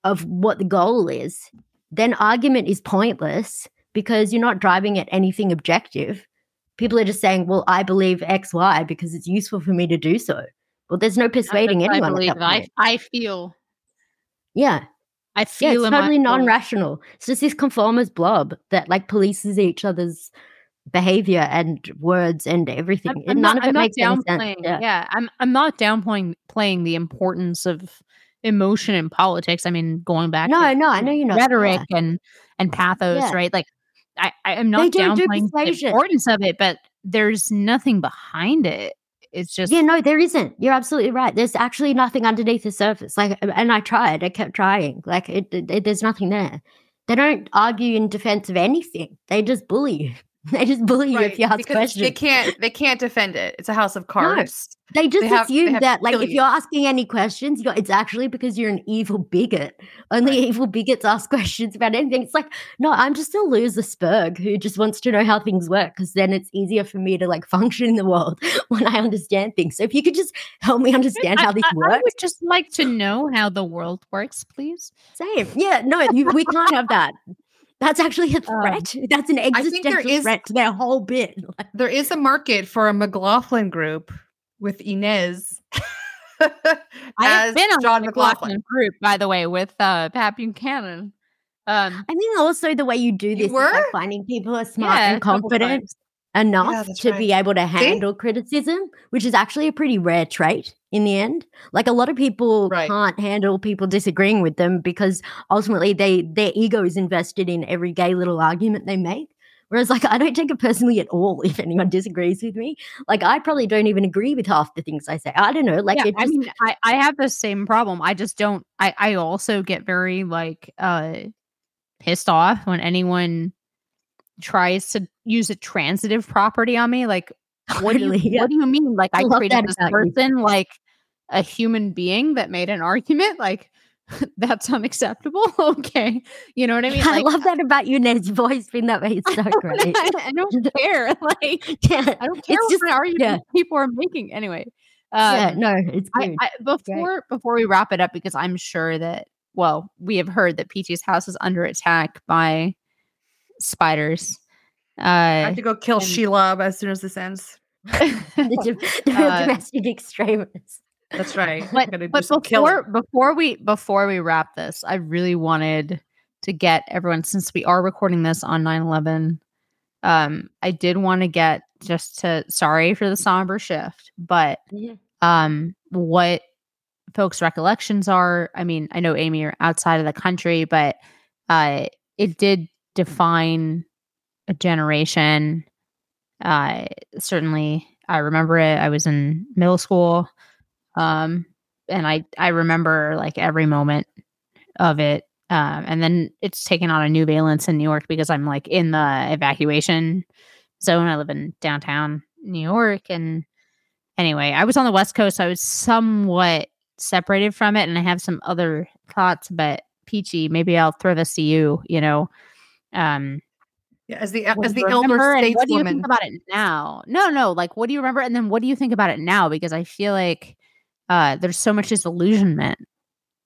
of what the goal is then argument is pointless because you're not driving at anything objective people are just saying well i believe x y because it's useful for me to do so well there's no persuading anyone I believe. I. I feel yeah I feel yeah it's totally non-rational it's just this conformist blob that like polices each other's behavior and words and everything I'm, and none not, of it I'm makes any sense downplaying. yeah. Yeah. I'm I'm not downplaying playing the importance of emotion in politics. I mean, going back no to no i know you're not rhetoric yeah. and and pathos, Yeah. right? Like I, I am not do do downplaying the importance of it, but there's nothing behind it. It's just Yeah, no, there isn't. You're absolutely right. There's actually nothing underneath the surface. Like, and I tried. I kept trying. Like, it, it, there's nothing there. They don't argue in defense of anything. They just bully you. They just bully you if you ask questions. they can't they can't defend it. It's a house of cards. They just They assume have to that, like, if you. you're asking any questions, you're, it's actually because you're an evil bigot. Only Right. evil bigots ask questions about anything. It's like, no, I'm just a loser spurg who just wants to know how things work because then it's easier for me to like function in the world when I understand things. So if you could just help me understand I, how this I- I works, would just like to know how the world works, please. same. Yeah, no, you, we can't have that. That's actually a Um, threat. That's an existential is- threat to their whole bit. There is a market for a McLaughlin group with Inez I have been on John the McLaughlin. McLaughlin group, by the way, with uh, Pat Buchanan. Um, I think also the way you do this is like finding people who are smart yeah, and confident. Enough Yeah, to right. be able to handle criticism, which is actually a pretty rare trait in the end. Like a lot of people Right. can't handle people disagreeing with them because ultimately they their ego is invested in every gay little argument they make. Whereas, like, I don't take it personally at all if anyone disagrees with me. Like, I probably don't even agree with half the things I say. I don't know. Like, yeah, it I mean, I, I have the same problem. I just don't. I I also get very like uh pissed off when anyone tries to use a transitive property on me. Like, what do you yeah. what do you mean? Like, I I treated this about you. person like a human being that made an argument. Like, that's unacceptable. okay, you know what I mean? I love that about you, Ned. You've always been that way. It's so great. I don't care. Like, yeah, I don't care It's what just- argument yeah. people are making. Anyway, yeah, um, no, it's I, good. I before before we wrap it up because I'm sure that well we have heard that Peachy's house is under attack by spiders. I Uh, have to go kill and- Sheila as soon as this ends. the, dom- the uh, domestic extremists. That's right. but but some killing. before before we before we wrap this, I really wanted to get everyone since we are recording this on 9-11 um i did want to get just to sorry for the somber shift but Yeah. um what folks recollections are i mean i know amy you're outside of the country but uh it did define a generation. Uh certainly i remember it. I was in middle school um and i i remember like every moment of it. Um and then it's taken on a new valence in new york because i'm like in the evacuation zone. I live in downtown new york and anyway i was on the west coast so i was somewhat separated from it and i have some other thoughts but peachy maybe i'll throw this to you you know um Yeah, as the as the elder remember and what do you stateswoman. think about it now no no like what do you remember and then what do you think about it now because i feel like uh there's so much disillusionment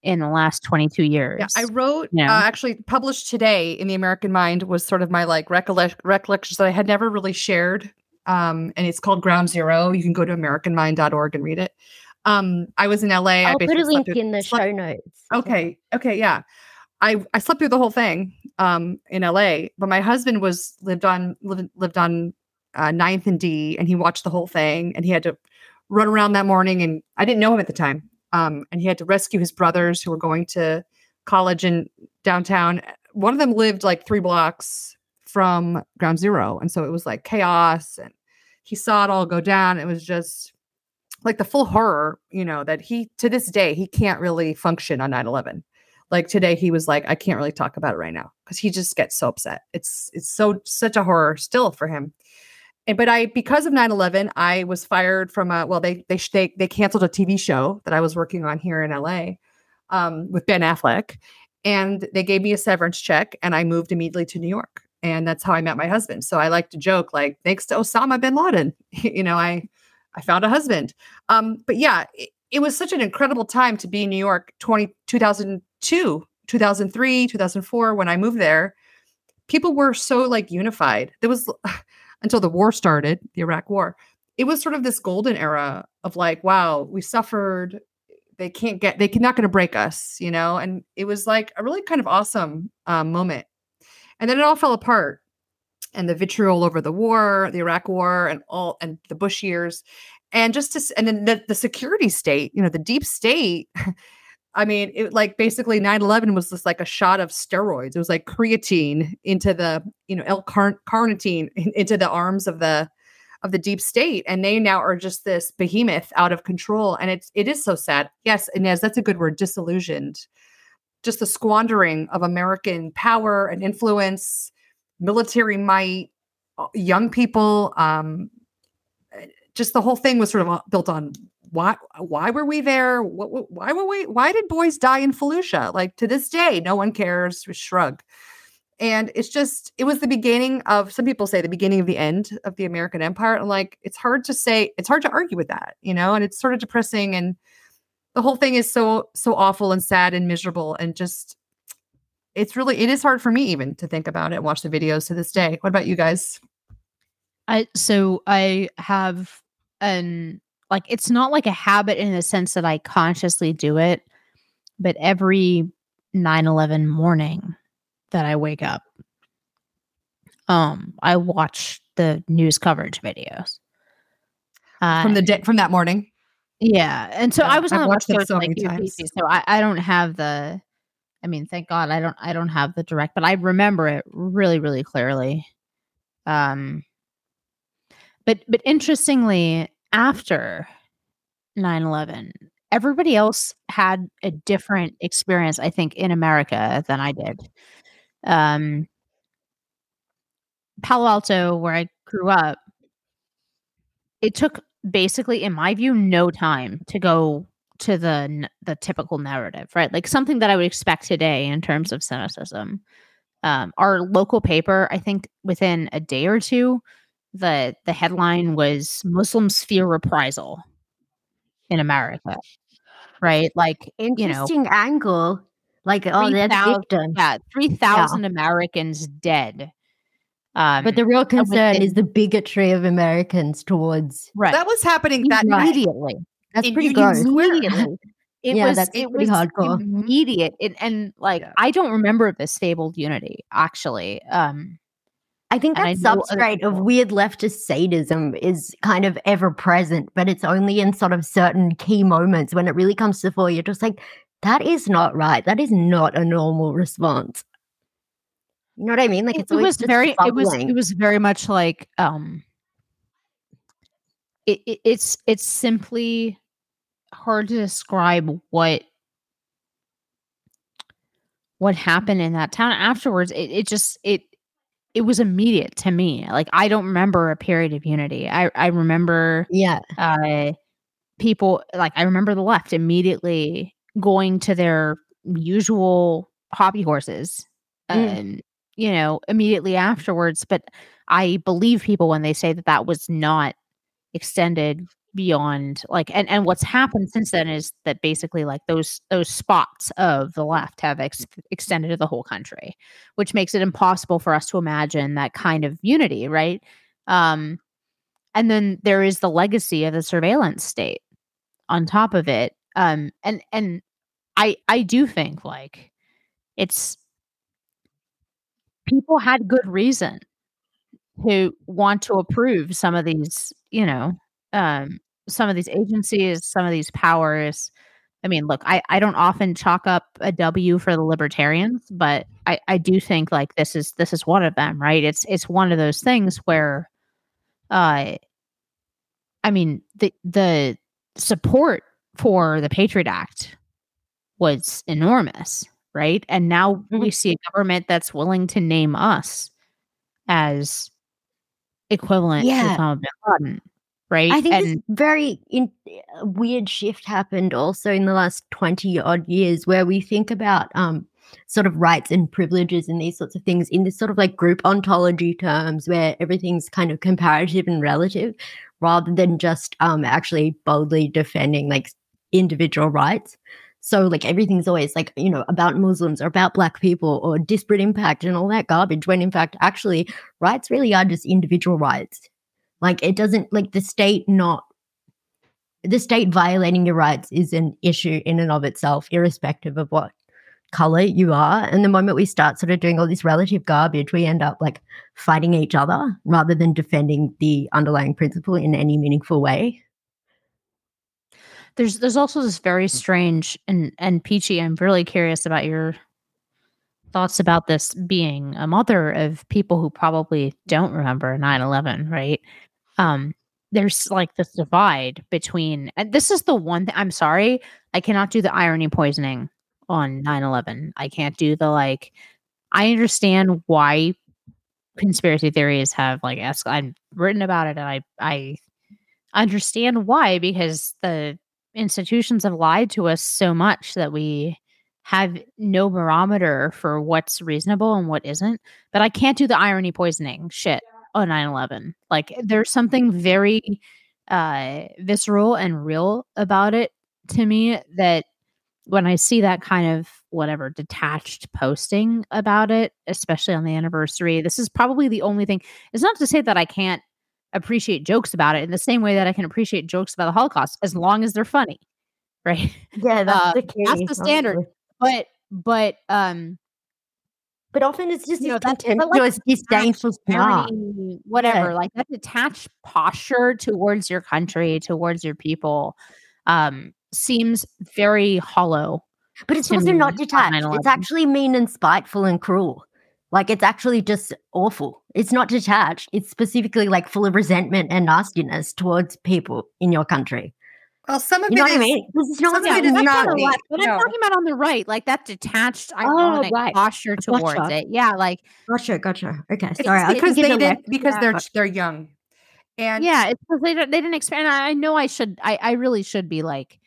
in the last 22 years Yeah, I wrote Yeah. uh, actually published today in the American Mind was sort of my like recollect recollections that I had never really shared. Um, and it's called Ground Zero. You can go to AmericanMind.org and read it. Um, I was in LA. I I'll put a link in the slept- show notes. Okay. Okay. Yeah. I, I slept through the whole thing um, in LA, but my husband was lived on lived, lived on uh, Ninth and D, and he watched the whole thing, and he had to run around that morning, and I didn't know him at the time, um, and he had to rescue his brothers who were going to college in downtown. One of them lived like three blocks from Ground Zero, and so it was like chaos, and he saw it all go down. It was just like the full horror, you know, that he to this day he can't really function on 9/11. Like today he was like I can't really talk about it right now cuz he just gets so upset. It's it's so such a horror still for him. And but I because of 9/11 I was fired from a well they they they, they canceled a TV show that I was working on here in LA um, with Ben Affleck and they gave me a severance check and I moved immediately to New York. And that's how I met my husband. So I like to joke like thanks to Osama bin Laden, you know, I I found a husband. Um, but yeah, it, it was such an incredible time to be in New York 20, 2002, 2003, 2004 when I moved there. People were so like unified. There was until the war started, the Iraq war. It was sort of this golden era of like, wow, we suffered. They can't get, they're not going to break us, you know? And it was like a really kind of awesome um, moment. And then it all fell apart and the vitriol over the war, the Iraq war, and all and the Bush years, and just to and then the, the security state, you know, the deep state. I mean, it like basically 9-11 was just like a shot of steroids. It was like creatine into the, you know, L-carnitine into the arms of the of the deep state. And they now are just this behemoth out of control. And it's it is so sad. Yes, Inez, that's a good word, disillusioned. Just the squandering of American power and influence military might, uh, young people. Um, just the whole thing was sort of uh, built on why why were we there? What, why were we? Why did boys die in Fallujah? Like to this day, no one cares. Shrug. And it's just it was the beginning of some people say the beginning of the end of the American Empire. And like it's hard to say, it's hard to argue with that, you know. And it's sort of depressing, and the whole thing is so so awful and sad and miserable, and just it's really it is hard for me even to think about it and watch the videos to this day. What about you guys? I so I have an like it's not like a habit in the sense that I consciously do it, but every 9/11 morning that I wake up um I watch the news coverage videos. Uh, from the day from that morning. yeah, and so Yeah, I was on watched them so like many times. So I, I don't have the I mean, thank God I don't I don't have the direct, but I remember it really, really clearly. Um, but but interestingly, after 9-11, everybody else had a different experience, I think, in America than I did. Um, Palo Alto, where I grew up, it took basically, in my view, no time to go to the the typical narrative, right? Like something that I would expect today in terms of cynicism. Um, our local paper, I think, within a day or two, the the headline was Muslims fear reprisal in America, right? Like interesting you know, angle. Like oh, 3, that's 000, victim. Yeah, three thousand yeah. Americans dead um, but the real concern is the bigotry of Americans towards right. That was happening that immediately. That's pretty Union gross. Immediately. It yeah, was that's it was hardcore. immediate. It, and like yeah. I don't remember this fabled unity actually. Um I think that I substrate of weird leftist sadism is kind of ever present, but it's only in sort of certain key moments when it really comes to fore. You're just like, that is not right. That is not a normal response. You know what I mean? Like it's it was very bubbling. it was it was very much like um it, it, it's it's simply hard to describe what what happened in that town afterwards it, it just it it was immediate to me like i don't remember a period of unity i i remember yeah uh people like i remember the left immediately going to their usual hobby horses mm. and you know, immediately afterwards. But I believe people when they say that that was not extended beyond like and and what's happened since then is that basically like those those spots of the left have ex- extended to the whole country which makes it impossible for us to imagine that kind of unity right? Um and then there is the legacy of the surveillance state on top of it um and and i i do think like it's people had good reason to want to approve some of these, you know, um, some of these agencies, some of these powers. I mean, look, I, I don't often chalk up a W for the libertarians, but I, I do think like this is this is one of them, right? It's it's one of those things where uh I mean the the support for the Patriot Act was enormous right? And now mm-hmm. we see a government that's willing to name us as equivalent yeah. to Osama bin Laden, right? I think and, very in, uh, weird shift happened also in the last twenty odd years, where we think about um, sort of rights and privileges and these sorts of things in this sort of like group ontology terms, where everything's kind of comparative and relative, rather than just um, actually boldly defending like individual rights. So like everything's always like, you know, about Muslims or about black people or disparate impact and all that garbage when in fact actually rights really are just individual rights. Like it doesn't like the state not the state violating your rights is an issue in and of itself, irrespective of what color you are. And the moment we start sort of doing all this relative garbage, we end up like fighting each other rather than defending the underlying principle in any meaningful way there's there's also this very strange and and peachy. I'm really curious about your thoughts about this being a mother of people who probably don't remember 9-11 right um there's like this divide between and this is the one thing i'm sorry i cannot do the irony poisoning on 9-11 i can't do the like i understand why conspiracy theories have like asked i've written about it and i i understand why because the institutions have lied to us so much that we have no barometer for what's reasonable and what isn't. But I can't do the irony poisoning shit on 9-11. Like there's something very uh visceral and real about it to me that when I see that kind of whatever detached posting about it, especially on the anniversary, this is probably the only thing. It's not to say that I can't appreciate jokes about it in the same way that I can appreciate jokes about the Holocaust as long as they're funny. Right. Yeah, that's uh, the key. That's the standard. But but um but often it's just you know, contemptuous, like, disdainful whatever. Yeah. Like that detached posture towards your country, towards your people, um, seems very hollow. But it's also not detached. It's actually mean and spiteful and cruel. Like it's actually just awful. It's not detached. It's specifically like full of resentment and nastiness towards people in your country. Well, some of You know it what I is- mean? This is not some of it is not on the me. left, but No. I'm talking about on the right, like that detached, oh, ironic right. posture towards Gotcha. it. Yeah, like Gotcha, gotcha. Okay, sorry. Because they didn't. Because yeah. they're they're young, and yeah, it's because they don't, they didn't expand. I know I should, I I really should be like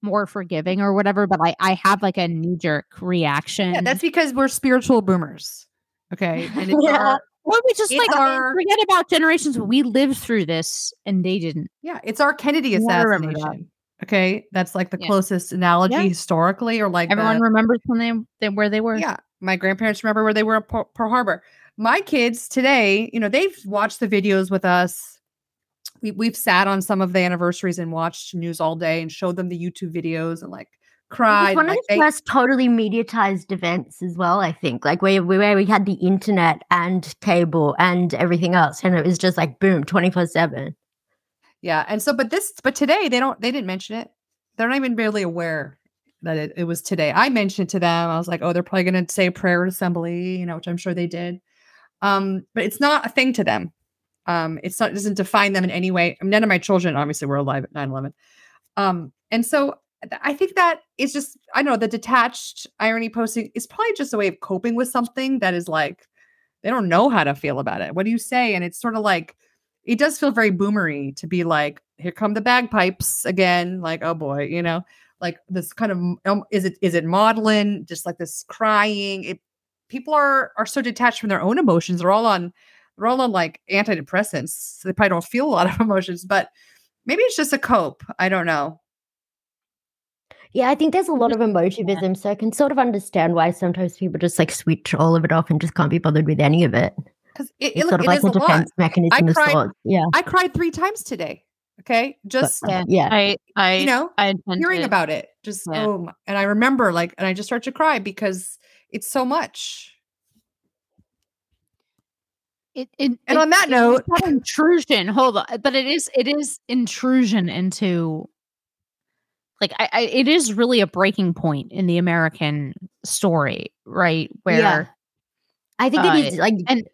more forgiving or whatever, but I I have like a knee jerk reaction. yeah, that's because we're spiritual boomers. Okay, and it's Yeah. our or we just it's like our- forget about generations. We lived through this and they didn't. yeah, it's our Kennedy Yeah, I remember that. assassination. Okay, that's like the Yeah. closest analogy Yeah. historically, or like Everyone the- remembers when they, they where they were. Yeah, my grandparents remember where they were at Pearl Harbor. My kids today, you know, they've watched the videos with us. We we've sat on some of the anniversaries and watched news all day and showed them the YouTube videos and like cried. one like, of the they- first totally mediatized events as well, I think. Like where, where we had the internet and cable and everything else. And it was just like boom, 24 7. Yeah, and so but this but today they don't they didn't mention it. They're not even barely aware that it, it was today. I mentioned to them. I was like, oh, they're probably gonna say a prayer assembly, you know, which I'm sure they did. Um, but it's not a thing to them. Um, it's not it doesn't define them in any way. I mean, none of my children obviously were alive at 9-11. Um, and so I think that is just I don't know the detached irony posting is probably just a way of coping with something that is like they don't know how to feel about it. What do you say? And it's sort of like it does feel very boomery to be like, here come the bagpipes again. Like, oh boy, you know, like this kind of um, is it is it maudlin? Just like this crying. It people are are so detached from their own emotions. They're all on they're all on like antidepressants. So they probably don't feel a lot of emotions, but maybe it's just a cope. I don't know. Yeah, I think there's a lot of emotivism. So I can sort of understand why sometimes people just like switch all of it off and just can't be bothered with any of it. Because it, it, It's look, sort of it like is a a lot. defense mechanism of cried- sorts. Yeah. I cried three times today. Okay. but- Just Yeah. yeah. I I you know, I hearing to- about it. Just Yeah. oh my, and I remember like and I just start to cry because it's so much. it, it, And it- on that note- not intrusion. Hold on, but it is it is intrusion into like I, I it is really a breaking point in the American story, right? Where Yeah. I think Uh, it is like and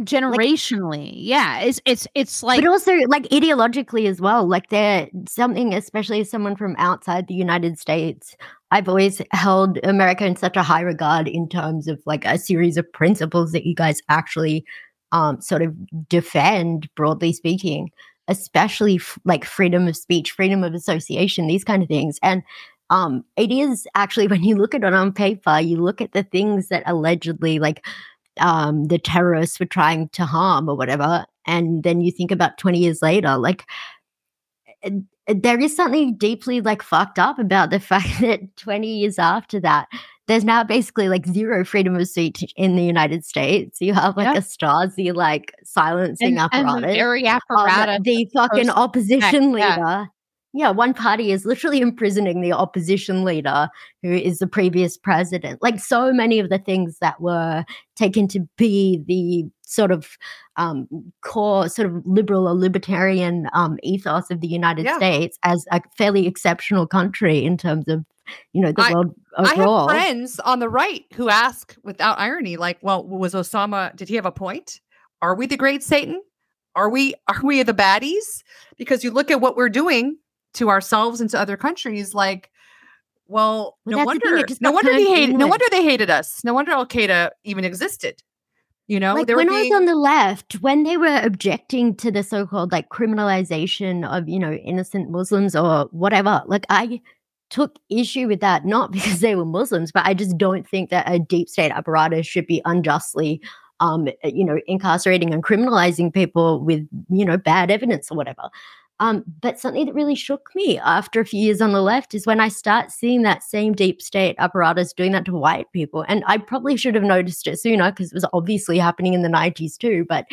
generationally, yeah, it's it's it's like but also like ideologically as well like they're something especially as someone from outside the united states i've always held america in such a high regard in terms of like a series of principles that you guys actually um sort of defend broadly speaking especially f- like freedom of speech freedom of association these kind of things. And um it is actually when you look at it on paper you look at the things that allegedly like um the terrorists were trying to harm or whatever and then you think about 20 years later like uh, there is something deeply like fucked up about the fact that 20 years after that there's now basically like zero freedom of speech in the united states you have like Yeah. a stasi like silencing and, and apparatus the very apparatus. the fucking opposition leader. Yeah, one party is literally imprisoning the opposition leader who is the previous president. Like so many of the things that were taken to be the sort of um, core, sort of liberal or libertarian um, ethos of the United Yeah. States as a fairly exceptional country in terms of, you know, the I- world I overall. have friends on the right who ask without irony, like, well, was Osama, did he have a point? Are we the great Satan? Are we are we the baddies? Because you look at what we're doing to ourselves and to other countries, like, well, Well, no the thing, wonder, no wonder they hated, no wonder they hated us. No wonder Al Qaeda even existed. You know, like when being, I was on the left, when they were objecting to the so-called like criminalization of you know innocent Muslims or whatever, like I took issue with that not because they were Muslims, but I just don't think that a deep state apparatus should be unjustly, um, you know, incarcerating and criminalizing people with you know bad evidence or whatever. Um, but something that really shook me after a few years on the left is when I start seeing that same deep state apparatus doing that to white people. And I probably should have noticed it sooner because it was obviously happening in the 90s too. But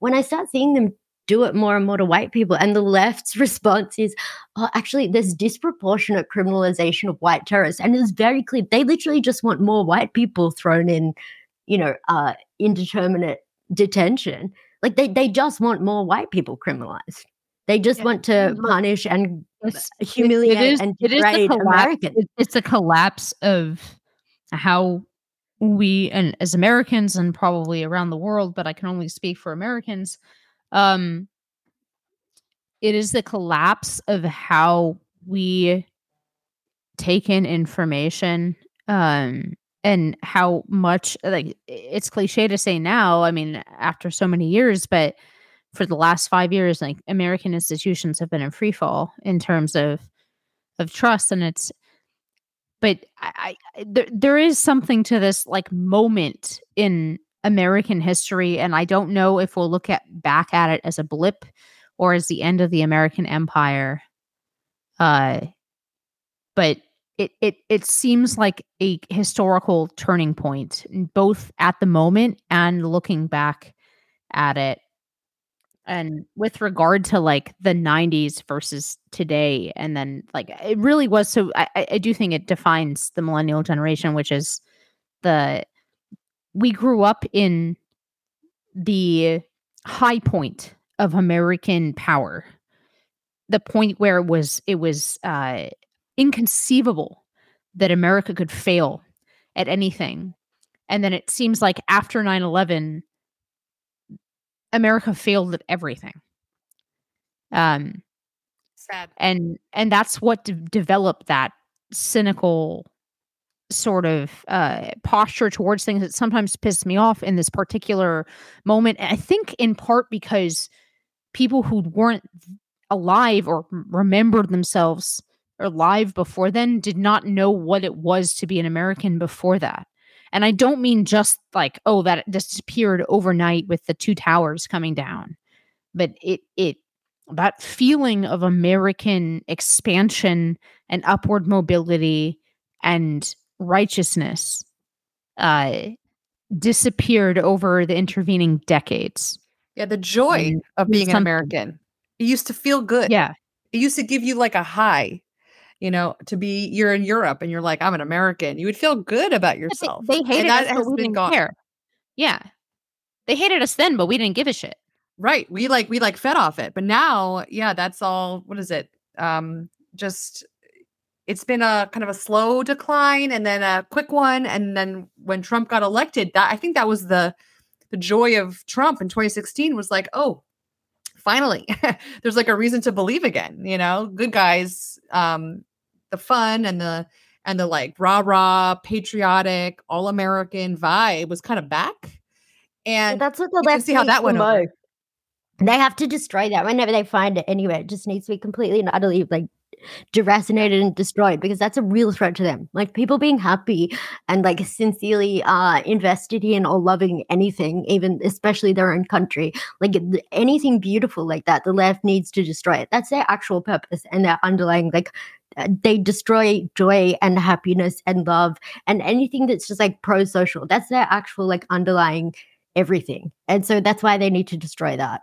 when I start seeing them do it more and more to white people, and the left's response is, oh, actually, there's disproportionate criminalization of white terrorists. And it's very clear they literally just want more white people thrown in, you know, uh, indeterminate detention. Like they, they just want more white people criminalized. They just Yeah. want to punish and It's- humiliate it is, and it is degrade. Americans. it- it's a collapse of how we and as Americans and probably around the world, but I can only speak for Americans, um it is the collapse of how we take in information um and how much like it's cliche to say now i mean after so many years but for the last five years like american institutions have been in free fall in terms of of trust and it's but I, I there, there is something to this like moment in american history and i don't know if we'll look at back at it as a blip or as the end of the american empire uh but it it it seems like a historical turning point both at the moment and looking back at it and with regard to like the 90s versus today and then like it really was so I, I do think it defines the millennial generation which is the we grew up in the high point of american power the point where it was it was uh inconceivable that America could fail at anything. And then it seems like after 9 11, America failed at everything. Um, Sad. And and that's what de- developed that cynical sort of uh, posture towards things that sometimes pisses me off in this particular moment. And I think in part because people who weren't alive or remembered themselves or live before then did not know what it was to be an American before that. And I don't mean just like, oh, that disappeared overnight with the two towers coming down, but it, it, that feeling of American expansion and upward mobility and righteousness uh, disappeared over the intervening decades. Yeah, the joy and of being an American. It used to feel good. Yeah. It used to give you like a high you know, to be you're in Europe and you're like, I'm an American. You would feel good about yourself. They, they hated us, but we didn't gone. care. Yeah. They hated us then, but we didn't give a shit. Right. We like we like fed off it. But now, yeah, that's all what is it? Um just it's been a kind of a slow decline and then a quick one and then when Trump got elected, that I think that was the the joy of Trump in 2016 was like, "Oh, finally there's like a reason to believe again you know good guys um the fun and the and the like rah rah patriotic all American vibe was kind of back. And that's what the left see how that went over. They have to destroy that whenever they find it anyway. It just needs to be completely and utterly like deracinated and destroyed because that's a real threat to them. Like people being happy and like sincerely uh invested in or loving anything, even especially their own country, like anything beautiful like that, the left needs to destroy it. That's their actual purpose and their underlying like uh, they destroy joy and happiness and love and anything that's just like pro social. That's their actual like underlying everything. And so that's why they need to destroy that.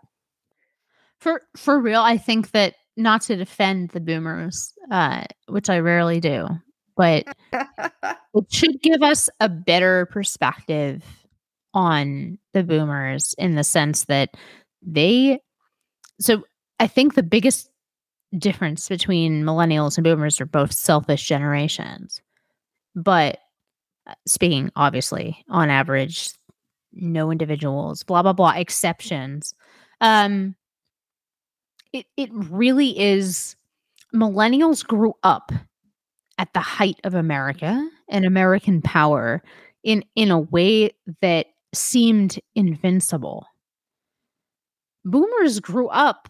For for real, I think that not to defend the boomers, uh, which I rarely do, but it should give us a better perspective on the boomers in the sense that they so I think the biggest difference between millennials and boomers are both selfish generations. But uh, speaking obviously on average, no individuals, blah blah blah, exceptions. Um it it really is millennials grew up at the height of America and American power in in a way that seemed invincible. Boomers grew up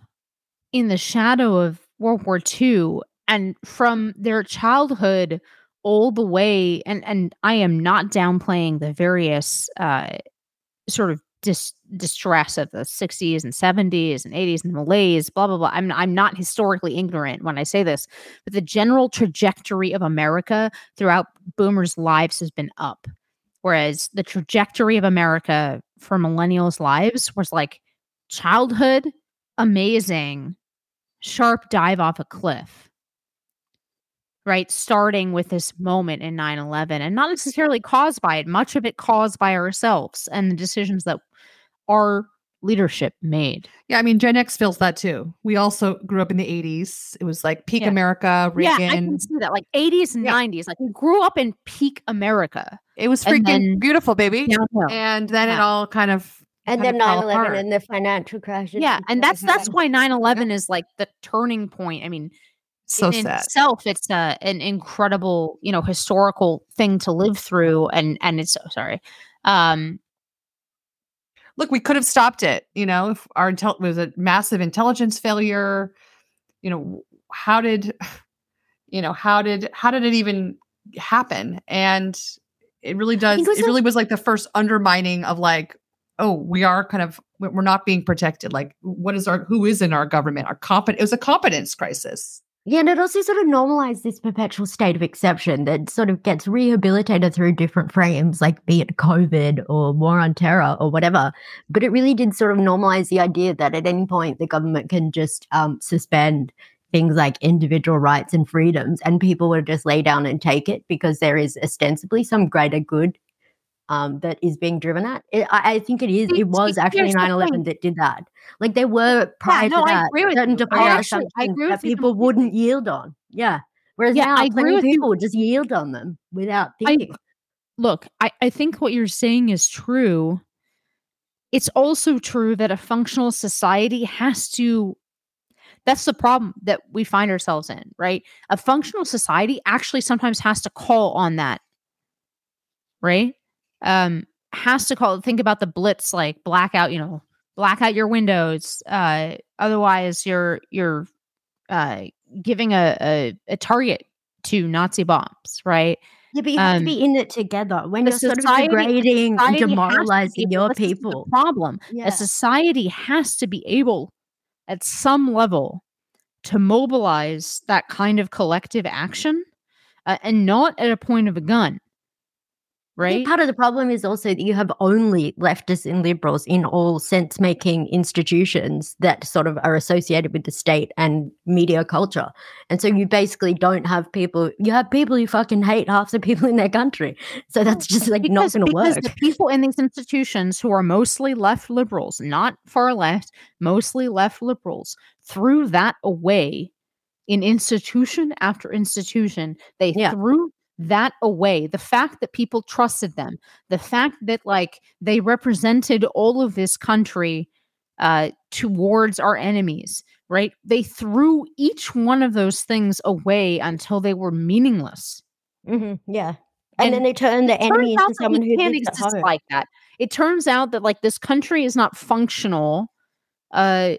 in the shadow of World War II and from their childhood all the way and and I am not downplaying the various uh sort of dis- distress of the 60s and 70s and 80s and malaise blah blah blah. I'm I'm not historically ignorant when I say this but the general trajectory of America throughout boomers lives has been up whereas the trajectory of America for millennials lives was like childhood amazing sharp dive off a cliff right? Starting with this moment in 9-11 and not necessarily caused by it much of it caused by ourselves and the decisions that our leadership made. Yeah, I mean, Gen X feels that too. We also grew up in the 80s. It was like peak Yeah. America, Reagan. Yeah, I can see that. Like 80s and Yeah. 90s. Like we grew up in peak America. it was freaking then- beautiful, baby. Downhill. And then it all kind of And kind then of 9 11 apart. and the financial crash. Yeah, and that's that's why. why 9/11 is like the turning point. I mean, so in sad. itself it's a, an incredible, you know, historical thing to live through and and it's so sorry. Um Look, we could have stopped it. You know, if our intel was a massive intelligence failure. You know, how did, you know, how did how did it even happen? And it really does. it It really was like the first undermining of like, oh, we are kind of we- we're not being protected. Like, what is our who is in our government? Our compet. It was a competence crisis. Yeah, and it also sort of normalized this perpetual state of exception that sort of gets rehabilitated through different frames, like be it COVID or war on terror or whatever. But it really did sort of normalize the idea that at any point the government can just um, suspend things like individual rights and freedoms, and people would just lay down and take it because there is ostensibly some greater good um, that is being driven at. It, I, I think it is. It was actually here's 9 11 that did that. Like there were prior no, to I that with certain. I I assumptions agree that with you people wouldn't yield on. Yeah. Whereas Yeah, now, I agree plenty of you. people just yield on them without I- thinking. look, I, I think what you're saying is true. It's also true that a functional society has to. That's the problem that we find ourselves in, right? A functional society actually sometimes has to call on that, right? Um, has to call. Think about the blitz, like blackout. You know, black out your windows. Uh, otherwise, you're you're uh, giving a, a a target to Nazi bombs, right? yeah, but you have um, to be in it together. When you're sort of degrading and society has to be demoralizing your this is the people. problem. Yeah. A society has to be able, at some level, to mobilize that kind of collective action, uh, and not at a point of a gun. Right? part of the problem is also that you have only leftists and liberals in all sense making institutions that sort of are associated with the state and media culture. And so you basically don't have people, you have people who fucking hate half the people in their country. So that's just like not because, going to because the people in these institutions who are mostly left liberals, not far left, mostly left liberals, threw that away in institution after institution. They Yeah. threw that away. The fact that people trusted them, the fact that like they represented all of this country uh, towards our enemies, right? They threw each one of those things away until they were meaningless. Mhm, yeah. And, And then they turn the enemy into someone who can't exist like that. It turns out that like this country is not functional uh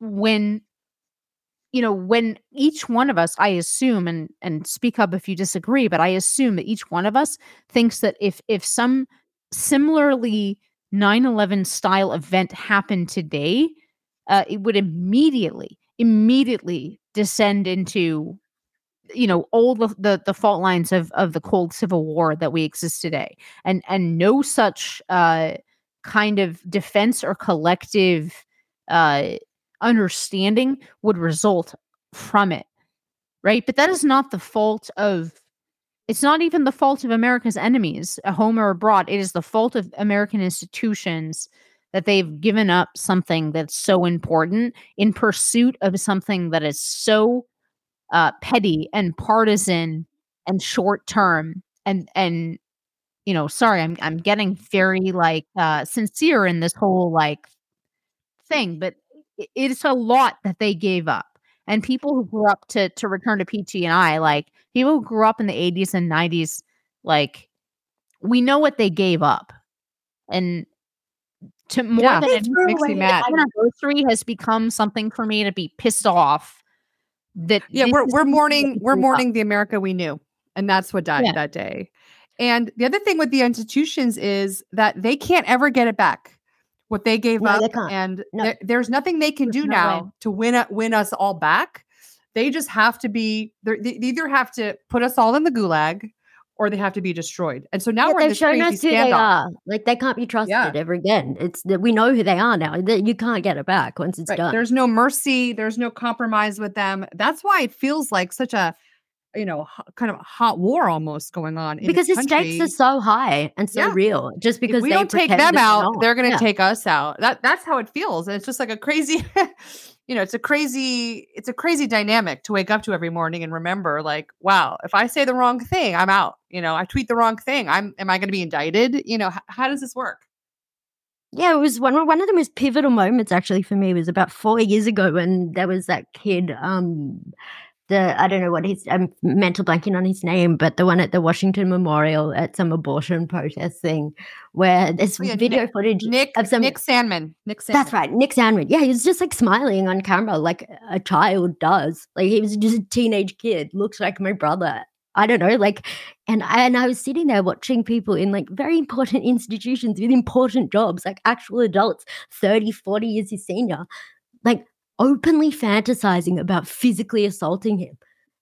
when you know when each one of us i assume and and speak up if you disagree but i assume that each one of us thinks that if if some similarly 9-11 style event happened today uh it would immediately immediately descend into you know all the, the the fault lines of of the cold civil war that we exist today. And and no such uh kind of defense or collective uh understanding would result from it right? But that is not the fault of it's not even the fault of america's enemies at home or abroad. It is the fault of american institutions that they've given up something that's so important in pursuit of something that is so uh, petty and partisan and short term and and you know sorry i'm i'm getting very like uh sincere in this whole like thing but it's a lot that they gave up and mm. people who grew up to to return to pt and i like people who grew up in the 80s and 90s like we know what they gave up and to more Yeah, than They anything, threw makes me mad. anniversary has become something for me to be pissed off that Yeah, we're we're mourning we we're gave up. mourning the America we knew, and that's what died Yeah. that day. And the other thing with the institutions is that they can't ever get it back. What they gave No, up, they and No. there- there's nothing they can There's do no way. now to win win us all back. They just have to be. They either have to put us all in the gulag, or they have to be destroyed. And so now Yeah, we're they've this shown crazy us who they are. Like they can't be trusted ever again. It's that we know who they are now. You can't get it back once it's Right. done. There's no mercy. There's no compromise with them. That's why it feels like such a you know kind of a hot war almost going on in because the this stakes are so high and so Yeah. real. Just because if we they don't take them out, they're going to Yeah. take us out. That that's how it feels. And it's just like a crazy, you know, it's a crazy, it's a crazy dynamic to wake up to every morning and remember, like, wow, if I say the wrong thing, I'm out. You know, I tweet the wrong thing, I'm. Am I going to be indicted? You know, h- how does this work? Yeah, it was one one of the most pivotal moments actually for me was about four years ago when there was that kid, um, the I don't know what his I'm mental blanking on his name, but the one at the Washington Memorial at some abortion protest thing, where there's Oh, yeah, video Nick- footage Nick of some Nick Sandmann. Nick Sandmann. That's right, Nick Sandmann. Yeah, he was just like smiling on camera like a child does. Like he was just a teenage kid, looks like my brother. I don't know, like, and I, and I was sitting there watching people in like very important institutions with important jobs, like actual adults, 30, 40 years his senior, like openly fantasizing about physically assaulting him.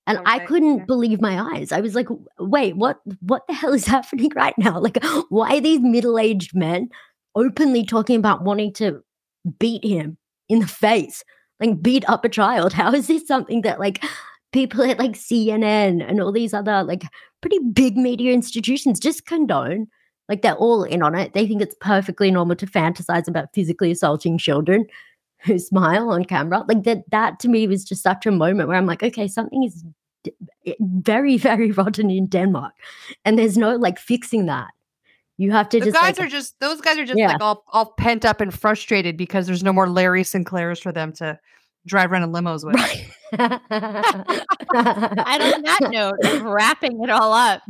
And I couldn't yeah. believe my eyes. I was like, wait, what what the hell is happening right now? Like, why are these middle-aged men openly talking about wanting to beat him in the face, like beat up a child. How is this something that like people at like CNN and all these other like pretty big media institutions just condone? Like they're all in on it. They think it's perfectly normal to fantasize about physically assaulting children who smile on camera. Like that that to me was just such a moment where I'm like, okay, something is d- very, very rotten in Denmark. And there's no like fixing that. You have to The just guys like, are just those guys are just Yeah. like all all pent up and frustrated because there's no more Larry Sinclairs for them to drive around in limos with. Right. And on that note, wrapping it all up,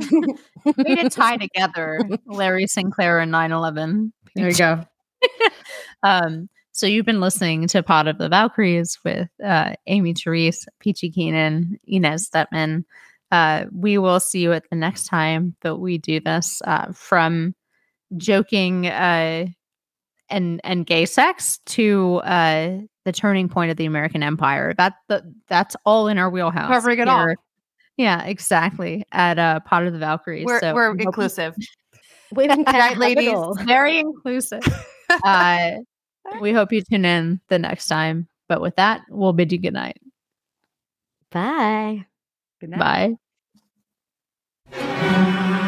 way to tie together Larry Sinclair and 9 11. There you go. Um, so you've been listening to Pod of the Valkyries with uh, Amy Therese, Peachy Keenan, Inez Stepman. Uh, we will see you at the next time that we do this uh, from joking uh, and and gay sex to uh, the turning point of the American Empire. That the, that's all in our wheelhouse. Covering it all. Yeah, exactly. At uh, Pod of the Valkyries. We're So we're we inclusive. Right, ladies? very inclusive. uh, we hope you tune in the next time. But with that, we'll bid you good night. Bye. Good night. Bye.